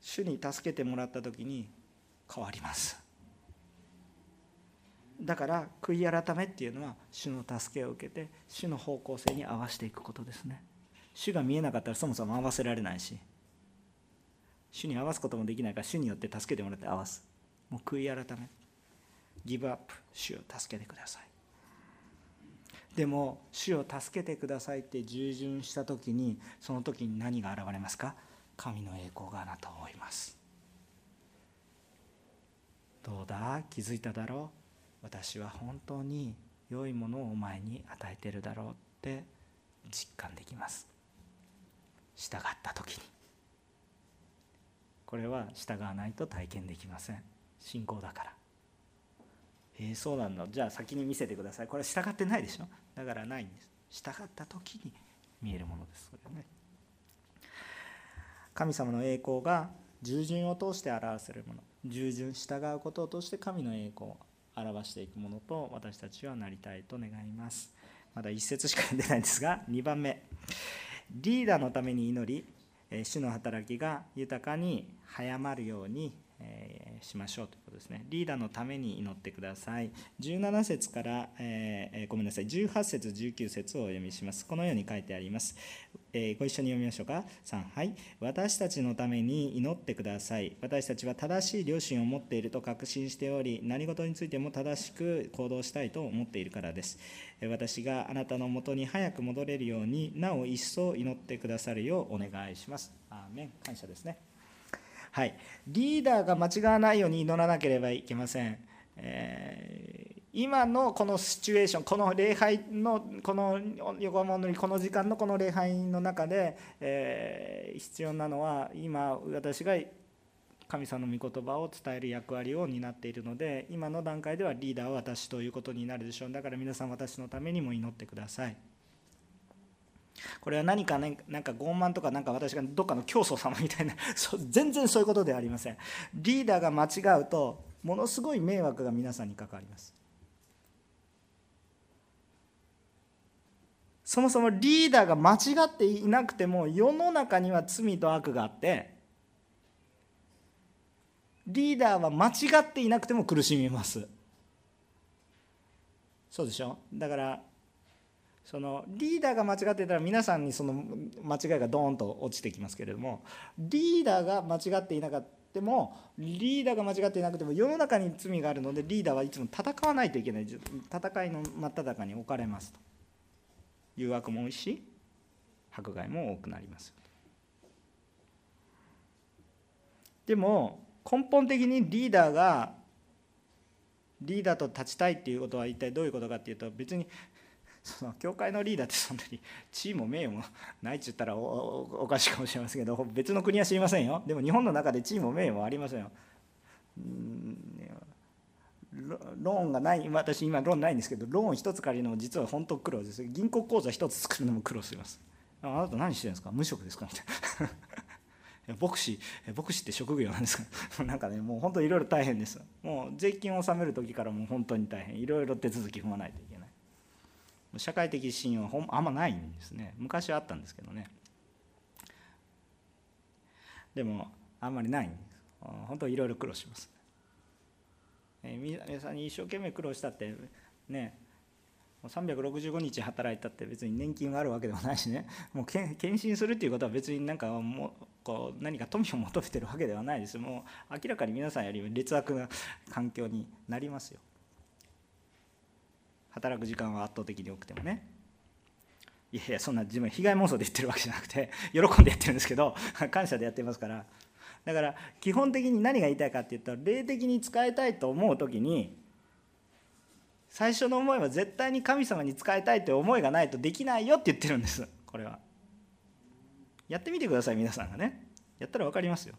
主に助けてもらった時に変わります。だから悔い改めっていうのは主の助けを受けて主の方向性に合わせていくことですね。主が見えなかったらそもそも合わせられないし主に合わすこともできないから主によって助けてもらって合わす。もう悔い改め。ギブアップ主を助けてください。でも主を助けてくださいって従順した時にその時に何が現れますか？神の栄光があなたを追います。どうだ？気づいただろう？私は本当に良いものをお前に与えてるだろうって実感できます。従った時に。これは従わないと体験できません。信仰だから。えー、そうなんだじゃあ先に見せてください。これ従ってないでしょ？だからないんです。従った時に見えるものです。それね。神様の栄光が従順を通して表せるもの。従順従うことを通して神の栄光を表していくものと私たちはなりたいと願います。まだ一節しか出ないんですが2番目。リーダーのために祈り主の働きが豊かに早まるようにえー、しましょうということですね。リーダーのために祈ってください。17節から、えー、ごめんなさい、18節、19節をお読みします。このように書いてあります。えー、ご一緒に読みましょうか。3、はい。私たちのために祈ってください。私たちは正しい良心を持っていると確信しており、何事についても正しく行動したいと思っているからです。私があなたのもとに早く戻れるようになお一層祈ってくださるようお願いします。アーメン感謝ですね。はい、リーダーが間違わないように祈らなければいけません。えー、今のこのシチュエーション、この礼拝の、この横浜のこの時間のこの礼拝の中で、えー、必要なのは、今、私が神様の御言葉を伝える役割を担っているので、今の段階ではリーダーは私ということになるでしょう。だから皆さん、私のためにも祈ってください。これは何かね、なんか傲慢とか、なんか私がどっかの教祖様みたいな、(laughs) 全然そういうことではありません。リーダーが間違うと、ものすごい迷惑が皆さんに関わります。そもそもリーダーが間違っていなくても、世の中には罪と悪があって、リーダーは間違っていなくても苦しみます。そうでしょ？だからそのリーダーが間違ってたら皆さんにその間違いがドーンと落ちてきますけれどもリーダーが間違っていなかったもリーダーが間違っていなくても世の中に罪があるのでリーダーはいつも戦わないといけない。戦いの真っ只中に置かれますと。誘惑も多いし迫害も多くなります。でも根本的にリーダーがリーダーと立ちたいっていうことは一体どういうことかっていうと別にその教会のリーダーってそんなに地位も名誉もないっつったらおかしいかもしれませんけど別の国は知りませんよ。でも日本の中で地位も名誉もありませんよ。ローンがない私今ローンないんですけどローン一つ借りるのも実は本当苦労です銀行口座一つ作るのも苦労します。あなた何してるんですか？無職ですか？みたいな。(laughs) 牧師牧師って職業なんですか？なんかねもう本当いろいろ大変です。もう税金を納める時からもう本当に大変。いろいろ手続き踏まないといけない。社会的信用はあんまないんですね。昔はあったんですけどね。でもあんまりないんです。本当いろいろ苦労します、えー、皆さんに一生懸命苦労したってね365日働いたって別に年金があるわけでもないしね。もう献身するっていうことは別になんかもうこう何か富を求めてるわけではないです。もう明らかに皆さんより劣悪な環境になりますよ。働く時間は圧倒的に多くてもね。いやいやそんな自分被害妄想で言ってるわけじゃなくて (laughs) 喜んでやってるんですけど (laughs) 感謝でやってますから。だから基本的に何が言いたいかっていうと霊的に使いたいと思う時に最初の思いは絶対に神様に使いたいという思いがないとできないよって言ってるんです。これは。やってみてください皆さんがね。やったら分かりますよ。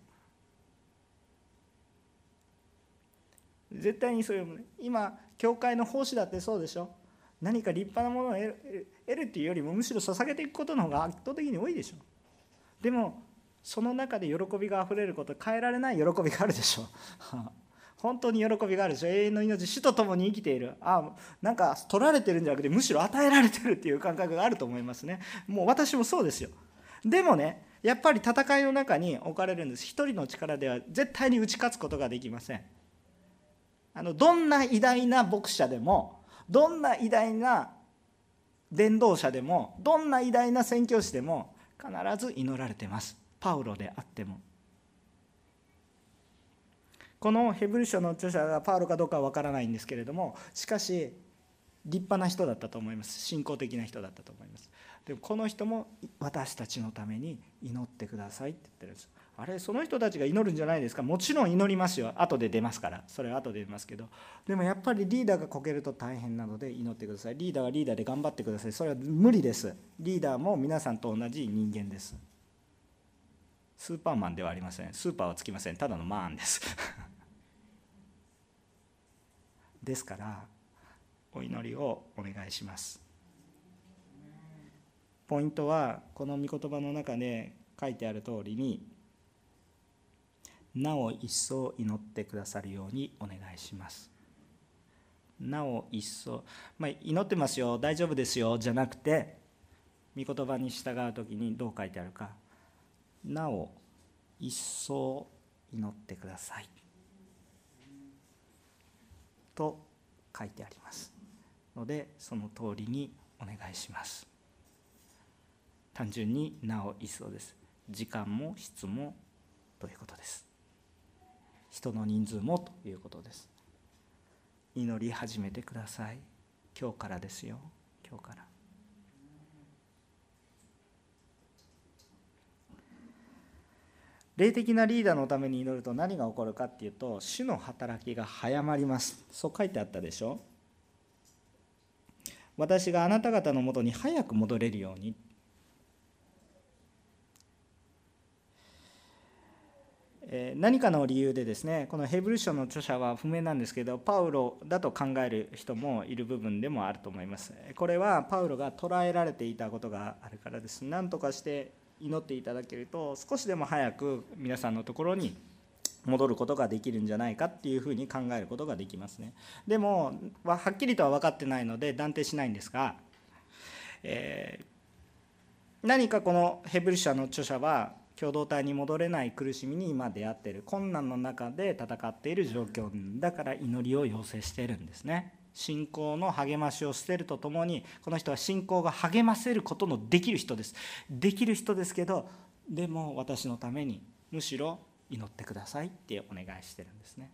絶対にそういう今教会の奉仕だってそうでしょ。何か立派なものを得るっていうよりもむしろ捧げていくことの方が圧倒的に多いでしょ。でもその中で喜びがあふれること変えられない喜びがあるでしょ。(laughs) 本当に喜びがあるでしょ。永遠の命主と共に生きている。あなんか取られてるんじゃなくてむしろ与えられてるっていう感覚があると思いますね。もう私もそうですよ。でもねやっぱり戦いの中に置かれるんです。一人の力では絶対に打ち勝つことができません。あのどんな偉大な牧者でもどんな偉大な伝道者でもどんな偉大な宣教師でも必ず祈られてます。パウロであっても。このヘブル書の著者がパウロかどうかは分からないんですけれどもしかし立派な人だったと思います。信仰的な人だったと思います。でもこの人も私たちのために祈ってくださいって言ってるんです。あれその人たちが祈るんじゃないですか？もちろん祈りますよ。後で出ますから。それは後で出ますけど。でもやっぱりリーダーがこけると大変なので祈ってください。リーダーはリーダーで頑張ってください。それは無理です。リーダーも皆さんと同じ人間です。スーパーマンではありません。スーパーはつきません。ただのマーンです。(laughs) ですからお祈りをお願いします。ポイントはこの御言葉の中で書いてある通りになお一層祈ってくださるようにお願いします。なお一層、まあ、祈ってますよ。大丈夫ですよ。じゃなくて御言葉に従う時にどう書いてあるか。なお一層祈ってください。と書いてあります。のでその通りにお願いします。単純になお一層です。時間も質もということです。人の人数もということです。祈り始めてください。今日からですよ。今日から。霊的なリーダーのために祈ると何が起こるかっていうと主の働きが早まります。そう書いてあったでしょ。私があなた方のもとに早く戻れるように。何かの理由でですねこのヘブル書の著者は不明なんですけどパウロだと考える人もいる部分でもあると思います。これはパウロが捉えられていたことがあるからです。何とかして祈っていただけると少しでも早く皆さんのところに戻ることができるんじゃないかっていうふうに考えることができますね。でもはっきりとは分かってないので断定しないんですが、えー、何かこのヘブル書の著者は共同体に戻れない苦しみに今出会ってる。困難の中で戦っている状況だから祈りを要請しているんですね。信仰の励ましを捨てるとともにこの人は信仰が励ませることのできる人です。できる人ですけどでも私のためにむしろ祈ってくださいってお願いしてるんですね。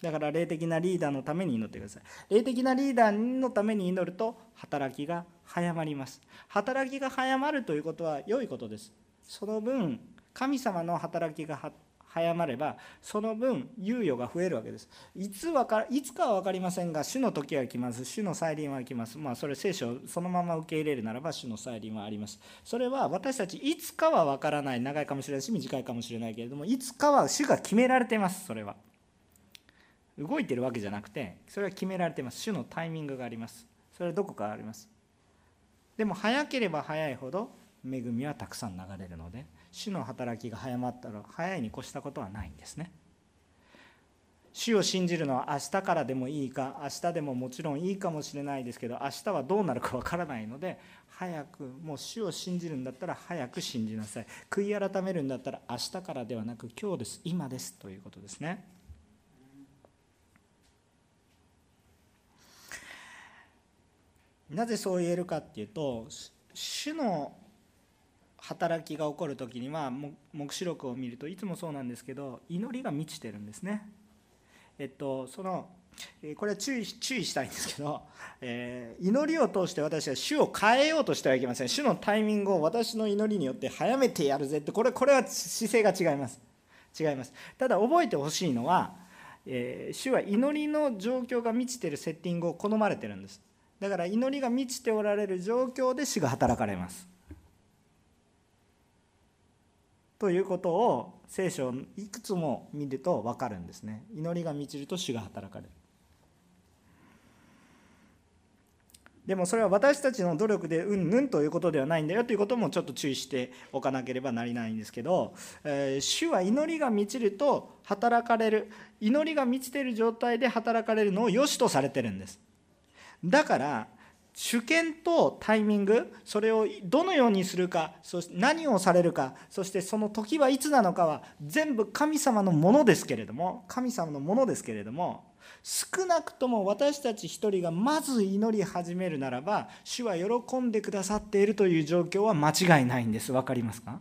だから霊的なリーダーのために祈ってください。霊的なリーダーのために祈ると働きが早まります。働きが早まるということは良いことです。その分神様の働きが早まればその分猶予が増えるわけです。いつわかいつかは分かりませんが主の時は来ます。主の再臨は来ます。まあそれ聖書をそのまま受け入れるならば主の再臨はあります。それは私たちいつかは分からない。長いかもしれないし短いかもしれないけれどもいつかは主が決められてます。それは。動いてるわけじゃなくてそれは決められてます。主のタイミングがあります。それはどこかあります？でも早ければ早いほど恵みはたくさん流れるので主の働きが早まったら早いに越したことはないんですね。主を信じるのは明日からでもいいか明日でももちろんいいかもしれないですけど明日はどうなるかわからないので早くもう主を信じるんだったら早く信じなさい悔い改めるんだったら明日からではなく今日です今ですということですねなぜそう言えるかっていうと主の働きが起こる時には黙示録を見るといつもそうなんですけど祈りが満ちてるんですね。えっとそのこれは注意注意したいんですけど、えー、祈りを通して私は主を変えようとしてはいけません。主のタイミングを私の祈りによって早めてやるぜってこれこれは姿勢が違います。違います。ただ覚えてほしいのは、えー、主は祈りの状況が満ちてるセッティングを好まれてるんです。だから祈りが満ちておられる状況で主が働かれます。ということを聖書をいくつも見ると分かるんですね。祈りが満ちると主が働かれる。でもそれは私たちの努力でうんぬんということではないんだよということもちょっと注意しておかなければなりないんですけど、えー、主は祈りが満ちると働かれる。祈りが満ちている状態で働かれるのを良しとされてるんです。だから主権とタイミングそれをどのようにするかそして何をされるかそしてその時はいつなのかは全部神様のものですけれども神様のものですけれども少なくとも私たち一人がまず祈り始めるならば主は喜んでくださっているという状況は間違いないんです。分かりますか？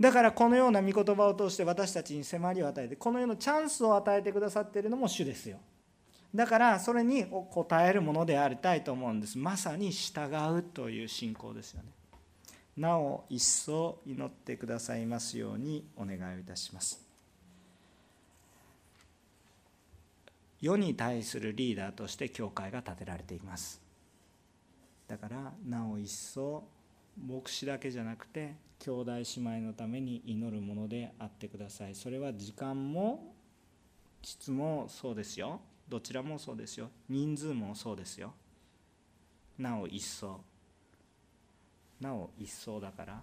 だからこのような御言葉を通して私たちに迫りを与えてこのようなチャンスを与えてくださっているのも主ですよ。だからそれに応えるものでありたいと思うんです。まさに従うという信仰ですよね。なお一層祈ってくださいますようにお願いいたします。世に対するリーダーとして教会が建てられています。だからなお一層牧師だけじゃなくて兄弟姉妹のために祈るものであってください。それは時間も質もそうですよ。どちらもそうですよ。人数もそうですよ。なお一層。なお一層だから、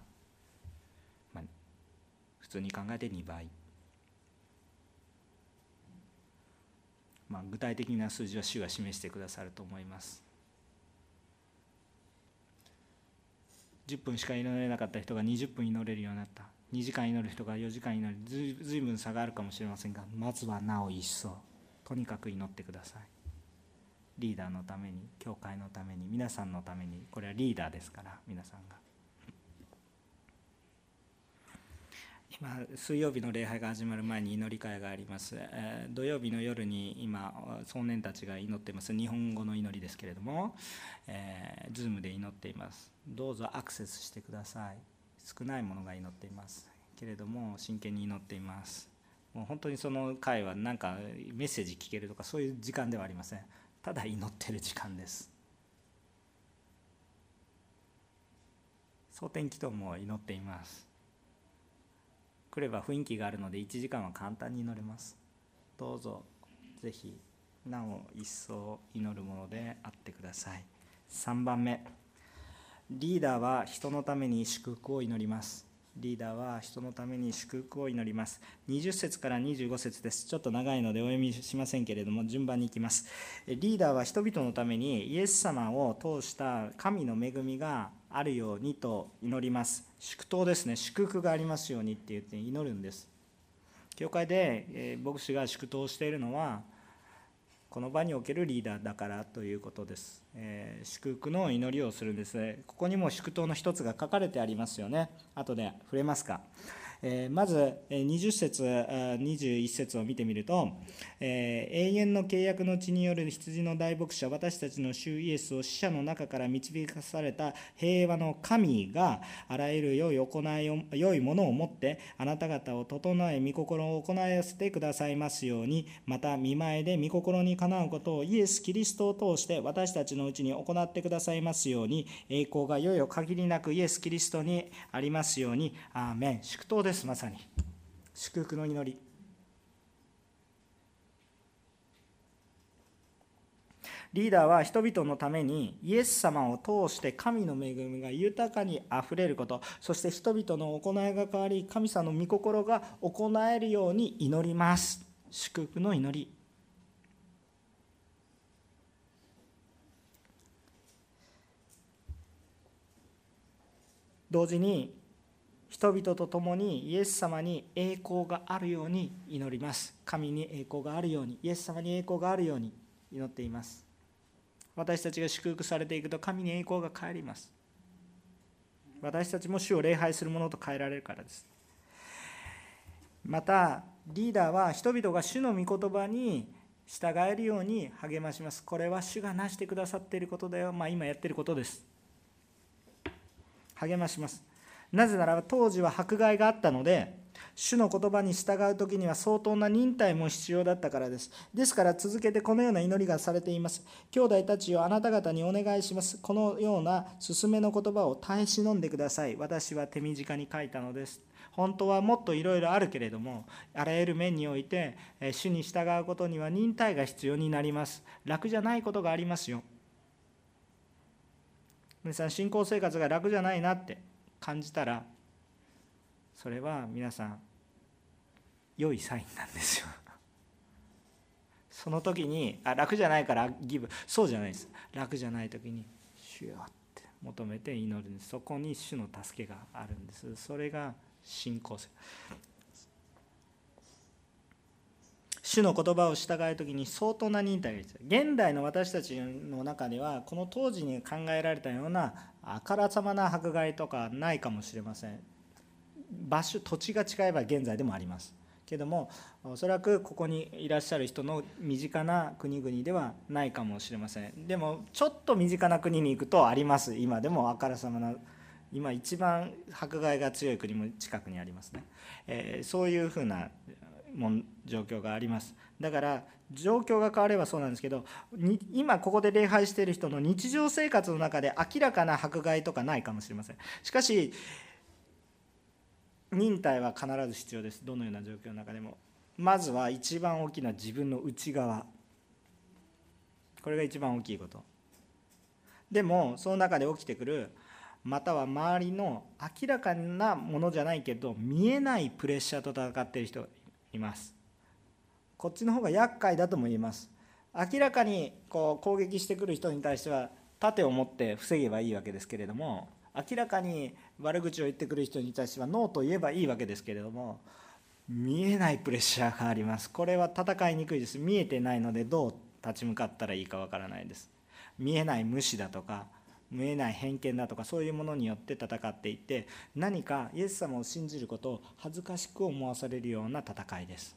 まあ、普通に考えて2倍。まあ、具体的な数字は主が示してくださると思います。10分しか祈れなかった人が20分祈れるようになった。2時間祈る人が4時間祈る。ずずいぶん差があるかもしれませんがまずはなお一層。とにかく祈ってください。リーダーのために教会のために皆さんのためにこれはリーダーですから皆さんが。今水曜日の礼拝が始まる前に祈り会があります、えー、土曜日の夜に今少年たちが祈ってます。日本語の祈りですけれども、えー、ズームで祈っています。どうぞアクセスしてください。少ないものが祈っています。けれども真剣に祈っています。もう本当にその会は何かメッセージ聞けるとかそういう時間ではありません。ただ祈ってる時間です。蒼天祈祷も祈っています。来れば雰囲気があるので1時間は簡単に祈れます。どうぞ。ぜひなお一層祈るものであってください。3番目。リーダーは人のために祝福を祈ります。リーダーは人のために祝福を祈ります。20節から25節です。ちょっと長いのでお読みしませんけれども順番にいきます。リーダーは人々のためにイエス様を通した神の恵みがあるようにと祈ります。祝祷ですね。祝福がありますようにって言って祈るんです。教会で牧師が祝祷しているのはこの場におけるリーダーだからということです、えー、祝福の祈りをするんです。ねここにも祝祷の一つが書かれてありますよね。後で触れますか？えまず20節21節を見てみるとえ永遠の契約の地による羊の大牧者私たちの主イエスを死者の中から導かされた平和の神があらゆる良い行いを良いものをもってあなた方を整え御心を行わせてくださいますようにまた見前で御心にかなうことをイエス・キリストを通して私たちのうちに行ってくださいますように栄光がいよいよ限りなくイエス・キリストにありますようにアーメン。祝祷ですまさに。祝福の祈り。リーダーは人々のためにイエス様を通して神の恵みが豊かにあふれること。そして人々の行いが変わり神様の御心が行えるように祈ります。祝福の祈り。同時に人々と共にイエス様に栄光があるように祈ります。神に栄光があるようにイエス様に栄光があるように祈っています。私たちが祝福されていくと神に栄光が返ります。私たちも主を礼拝するものと変えられるからです。またリーダーは人々が主の御言葉に従えるように励まします。これは主がなしてくださっていることだよ。まあ今やってることです。励まします。なぜならば当時は迫害があったので主の言葉に従う時には相当な忍耐も必要だったからです。ですから続けてこのような祈りがされています。兄弟たちをあなた方にお願いします。このような勧めの言葉を耐え忍んでください。私は手短に書いたのです。本当はもっといろいろあるけれどもあらゆる面において主に従うことには忍耐が必要になります。楽じゃないことがありますよ。皆さん信仰生活が楽じゃないなって。感じたらそれは皆さん良いサインなんですよ。(laughs) その時にあ楽じゃないからギブそうじゃないです。楽じゃない時に「主よ」って求めて祈るんです。そこに主の助けがあるんです。それが信仰性。主の言葉を従う時に相当な忍耐が必要。現代の私たちの中ではこの当時に考えられたようなあからさまな迫害とかないかもしれません。場所土地が違えば現在でもあります。けどもおそらくここにいらっしゃる人の身近な国々ではないかもしれません。でもちょっと身近な国に行くとあります。今でもあからさまな今一番迫害が強い国も近くにありますね、えー、そういうふうな状況がありますだから状況が変わればそうなんですけど今ここで礼拝している人の日常生活の中で明らかな迫害とかないかもしれませんしかし忍耐は必ず必要ですどのような状況の中でもまずは一番大きな自分の内側これが一番大きいことでもその中で起きてくるまたは周りの明らかなものじゃないけど見えないプレッシャーと戦っている人います。こっちの方が厄介だとも言えます。明らかにこう攻撃してくる人に対しては盾を持って防げばいいわけですけれども明らかに悪口を言ってくる人に対してはノーと言えばいいわけですけれども見えないプレッシャーがあります。これは戦いにくいです。見えてないのでどう立ち向かったらいいかわからないです。見えない無視だとか見えない偏見だとかそういうものによって戦っていて何かイエス様を信じることを恥ずかしく思わされるような戦いです。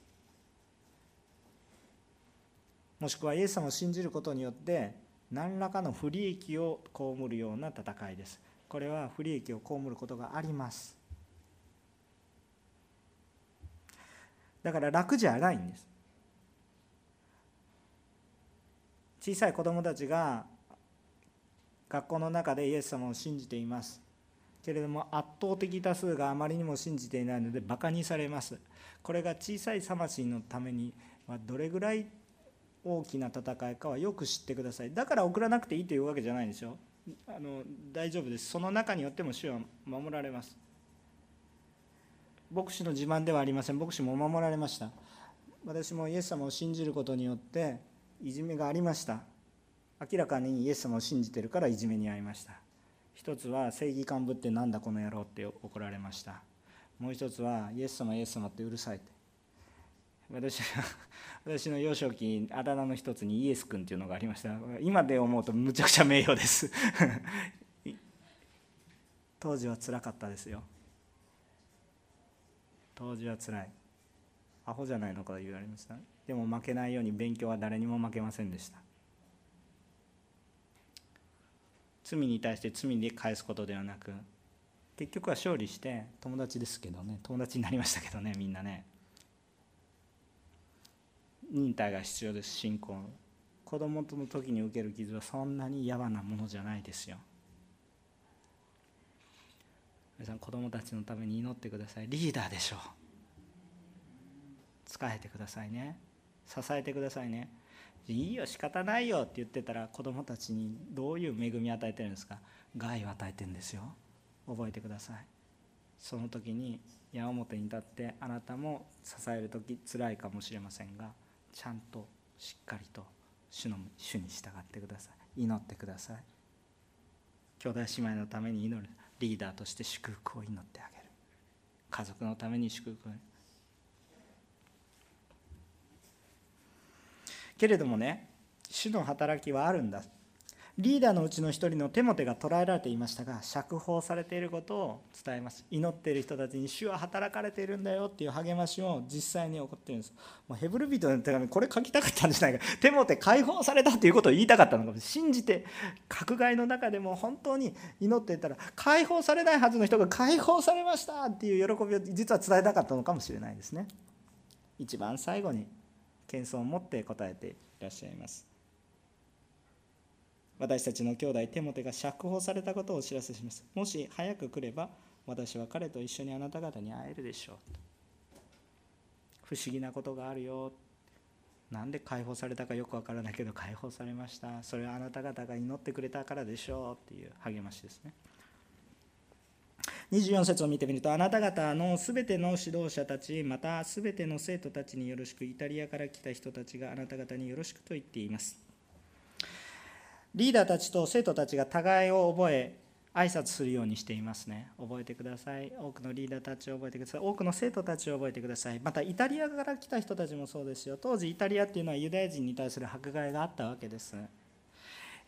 もしくはイエス様を信じることによって何らかの不利益を被るような戦いです。これは不利益を被ることがあります。だから楽じゃないんです。小さい子供たちが学校の中でイエス様を信じています。けれども圧倒的多数があまりにも信じていないのでバカにされます。これが小さい魂のためにはどれぐらい大きな戦いかはよく知ってください。だから送らなくていいというわけじゃないでしょあの大丈夫です。その中によっても主は守られます。牧師の自慢ではありません。牧師も守られました。私もイエス様を信じることによっていじめがありました。明らかにイエス様を信じてるからいじめに遭いました。一つは正義感ぶってなんだこの野郎って怒られました。もう一つはイエス様イエス様ってうるさいって。私 (laughs) 私の幼少期あだ名の一つにイエス君っていうのがありました。今で思うとむちゃくちゃ名誉です。(laughs) 当時はつらかったですよ。当時はつらい。アホじゃないのか言われました。でも負けないように勉強は誰にも負けませんでした。罪に対して罪で返すことではなく結局は勝利して友達ですけどね。友達になりましたけどねみんなね。忍耐が必要です信仰。子供との時に受ける傷はそんなにやばなものじゃないですよ。皆さん子供たちのために祈ってください。リーダーでしょう。使えてくださいね。支えてくださいねいいよ仕方ないよって言ってたら子供たちにどういう恵みを与えてるんですか害を与えてるんですよ覚えてくださいその時に矢面に立ってあなたも支える時つらいかもしれませんがちゃんとしっかりと主の主に従ってください祈ってください兄弟姉妹のために祈るリーダーとして祝福を祈ってあげる家族のために祝福を祈るけれどもね主の働きはあるんだ。リーダーのうちの一人のテモテが捕らえられていましたが釈放されていることを伝えます。祈っている人たちに主は働かれているんだよっていう励ましを実際に起こっているんです。もうヘブル人の手紙これ書きたかったんじゃないか。テモテ解放されたっていうことを言いたかったのかも信じて迫害の中でも本当に祈っていたら解放されないはずの人が解放されましたっていう喜びを実は伝えたかったのかもしれないですね。一番最後に謙遜を持って答えていらっしゃいます。私たちの兄弟テモテが釈放されたことをお知らせします。もし早く来れば私は彼と一緒にあなた方に会えるでしょう。不思議なことがあるよ。なんで解放されたかよくわからないけど解放されました。それはあなた方が祈ってくれたからでしょう。っていう励ましですね。24節を見てみるとあなた方のすべての指導者たちまたすべての生徒たちによろしくイタリアから来た人たちがあなた方によろしくと言っています。リーダーたちと生徒たちが互いを覚え挨拶するようにしていますね。覚えてください。多くのリーダーたちを覚えてください。多くの生徒たちを覚えてください。またイタリアから来た人たちもそうですよ。当時イタリアっていうのはユダヤ人に対する迫害があったわけです。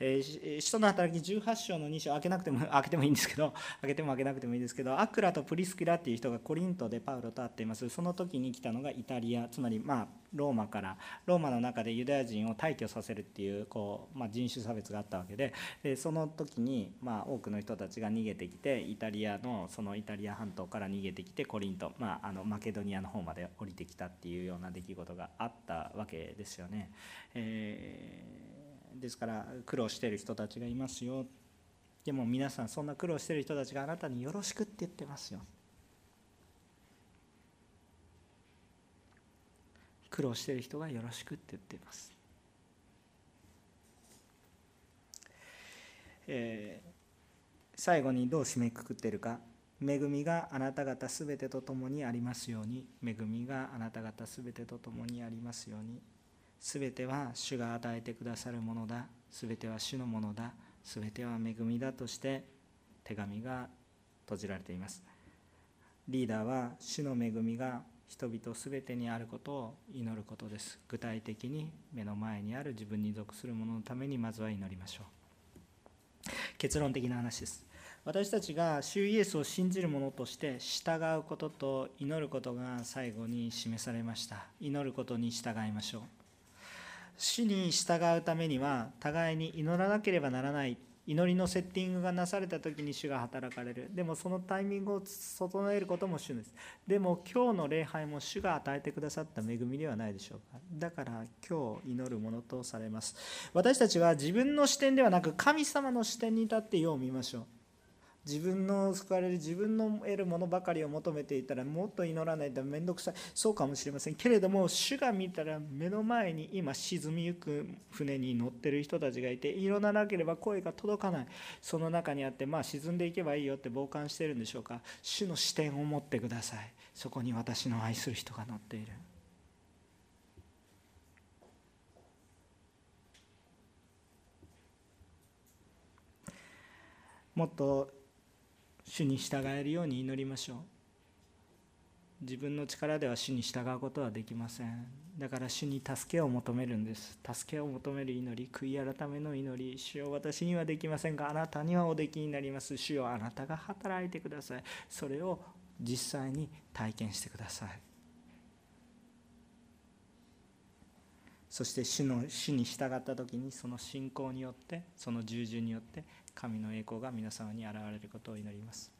えー、使徒の働き18章の2章開けなくても (laughs) 開けてもいいんですけど開けても開けなくてもいいですけどアクラとプリスキラっていう人がコリントでパウロと会っていますその時に来たのがイタリアつまりまあローマからローマの中でユダヤ人を退去させるっていうこう、まあ、人種差別があったわけででその時に、まあ、多くの人たちが逃げてきてイタリアのそのイタリア半島から逃げてきてコリント、まあ、あのマケドニアの方まで降りてきたっていうような出来事があったわけですよね。えー、ですから苦労している人たちがいますよでも皆さんそんな苦労している人たちがあなたによろしくって言ってますよ。苦労している人がよろしくって言っています。えー、最後にどう締めくくってるか恵みがあなた方すべてと共にありますように恵みがあなた方すべてと共にありますようにすべては主が与えてくださるものだ。すべては主のものだ。すべては恵みだとして手紙が閉じられています。リーダーは主の恵みが人々すべてにあることを祈ることです。具体的に目の前にある自分に属するもののためにまずは祈りましょう。結論的な話です。私たちが主イエスを信じる者として従うことと祈ることが最後に示されました。祈ることに従いましょう。主に従うためには互いに祈らなければならない祈りのセッティングがなされた時に主が働かれる。でもそのタイミングを整えることも主です。でも今日の礼拝も主が与えてくださった恵みではないでしょうか。だから今日祈るものとされます。私たちは自分の視点ではなく神様の視点に立ってよう見ましょう。自分の救われる自分の得るものばかりを求めていたらもっと祈らないと面倒くさい。そうかもしれません。けれども主が見たら目の前に今沈みゆく船に乗ってる人たちがいて祈らなければ声が届かない。その中にあってまあ沈んでいけばいいよって傍観してるんでしょうか。主の視点を持ってください。そこに私の愛する人が乗っている。もっと主に従えるように祈りましょう。自分の力では主に従うことはできません。だから主に助けを求めるんです。助けを求める祈り悔い改めの祈り。主よ私にはできませんがあなたにはおできになります。主よあなたが働いてください。それを実際に体験してください。そして主の主に従った時にその信仰によってその従順によって神の栄光が皆様に現れることを祈ります。